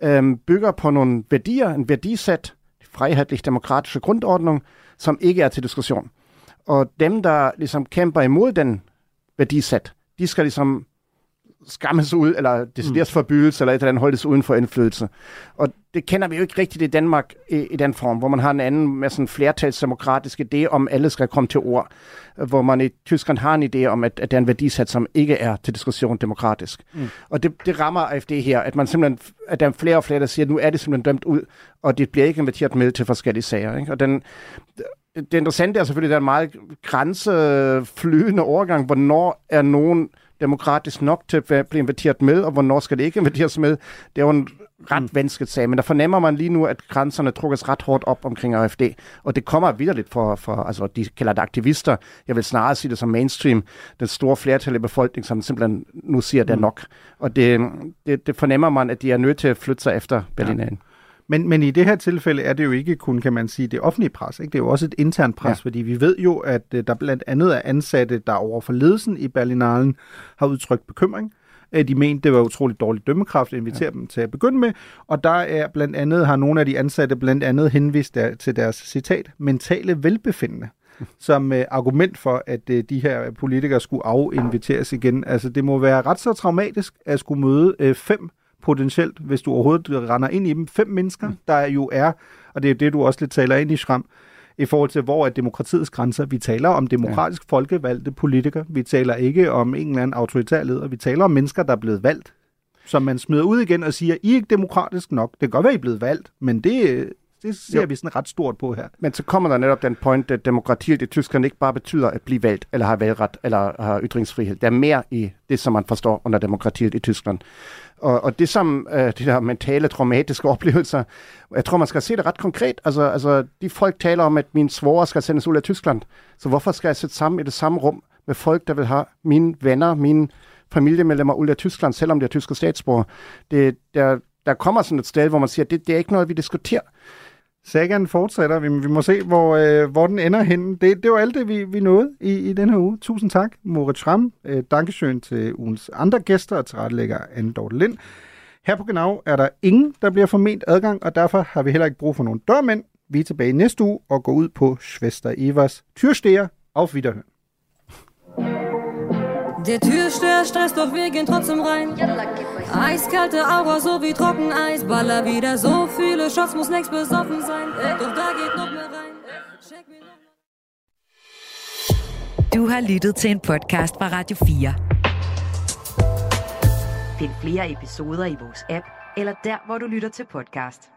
øhm, bygger på nogle værdier, en værdisæt, frihedslig demokratiske grundordning, som ikke er til diskussion. Og dem, der ligesom kæmper imod den værdisæt, de skal ligesom skammes ud, eller decideret mm. forbydes, eller et eller andet holdes uden for indflydelse. Og det kender vi jo ikke rigtigt i Danmark i, i den form, hvor man har en anden med sådan flertalsdemokratisk idé om, alle skal komme til ord, hvor man i Tyskland har en idé om, at, at det er en værdisat, som ikke er til diskussion demokratisk. Mm. Og det, det rammer AFD her, at man simpelthen, at der er flere og flere, der siger, at nu er det simpelthen dømt ud, og det bliver ikke inviteret med til forskellige sager. Ikke? Og den, det, interessante er selvfølgelig, at der er en meget grænseflydende overgang. Hvornår er nogen demokratisk nok til at blive inviteret med, og hvornår skal det ikke inviteres med? Det er jo en ret mm. vanskeligt sag, men der fornemmer man lige nu, at grænserne trukkes ret hårdt op omkring AFD, og det kommer videre lidt for, for, altså de kalder det aktivister, jeg vil snarere sige det som mainstream, den store flertal i befolkningen, som simpelthen nu siger, det er mm. nok. Og det, det, det fornemmer man, at de er nødt til at flytte sig efter Berlinalen. Ja. Men, men i det her tilfælde er det jo ikke kun, kan man sige, det offentlige pres. Ikke? Det er jo også et internt pres, ja. fordi vi ved jo, at øh, der blandt andet er ansatte, der over for ledelsen i Berlinalen har udtrykt bekymring. Øh, de mente, det var utroligt dårligt dømmekraft at invitere ja. dem til at begynde med, og der er blandt andet, har nogle af de ansatte blandt andet henvist der, til deres citat, mentale velbefindende som øh, argument for, at øh, de her politikere skulle afinviteres igen. Altså, det må være ret så traumatisk at skulle møde øh, fem potentielt, hvis du overhovedet render ind i dem, fem mennesker, mm. der jo er, og det er det, du også lidt taler ind i, Schram, i forhold til, hvor er demokratiets grænser. Vi taler om demokratisk ja. folkevalgte politikere. Vi taler ikke om en eller anden autoritær leder. Vi taler om mennesker, der er blevet valgt, som man smider ud igen og siger, I er ikke demokratisk nok. Det kan godt være, I er blevet valgt, men det, det ser jo. vi sådan ret stort på her. Men så kommer der netop den point, at demokratiet i Tyskland ikke bare betyder at blive valgt, eller have valgret, eller have ytringsfrihed. Der er mere i det, som man forstår under demokratiet i Tyskland. Og, og det som øh, de der mentale, traumatiske oplevelser, jeg tror, man skal se det ret konkret. Altså, altså de folk taler om, at min svoger skal sendes ud af Tyskland. Så hvorfor skal jeg sætte sammen i det samme rum med folk, der vil have mine venner, mine familiemedlemmer ud af Tyskland, selvom det er tyske statsborger? Det, der, der kommer sådan et sted, hvor man siger, at det, det er ikke noget, vi diskuterer. Sagan fortsætter. Vi, vi må se, hvor, øh, hvor den ender hen. Det, det var alt det, vi, vi nåede i, i den her uge. Tusind tak, Moritz Schramm. Øh, Dankesøn til ugens andre gæster og tilrettelægger Anne Dorte Lind. Her på Genau er der ingen, der bliver forment adgang, og derfor har vi heller ikke brug for nogen dørmænd. Vi er tilbage næste uge og går ud på Schwester Evers Tyrsteger. Auf Wiederhören. Der Türsteher stresst, doch wir gehen trotzdem rein. Eiskalte Aura, so wie Trockeneis. Baller wieder so viele Shots, muss nichts besoffen sein. Doch da geht noch mehr rein. Du har lyttet til en podcast fra Radio 4. Find flere episoder i vores app, eller der, hvor du lytter til podcast.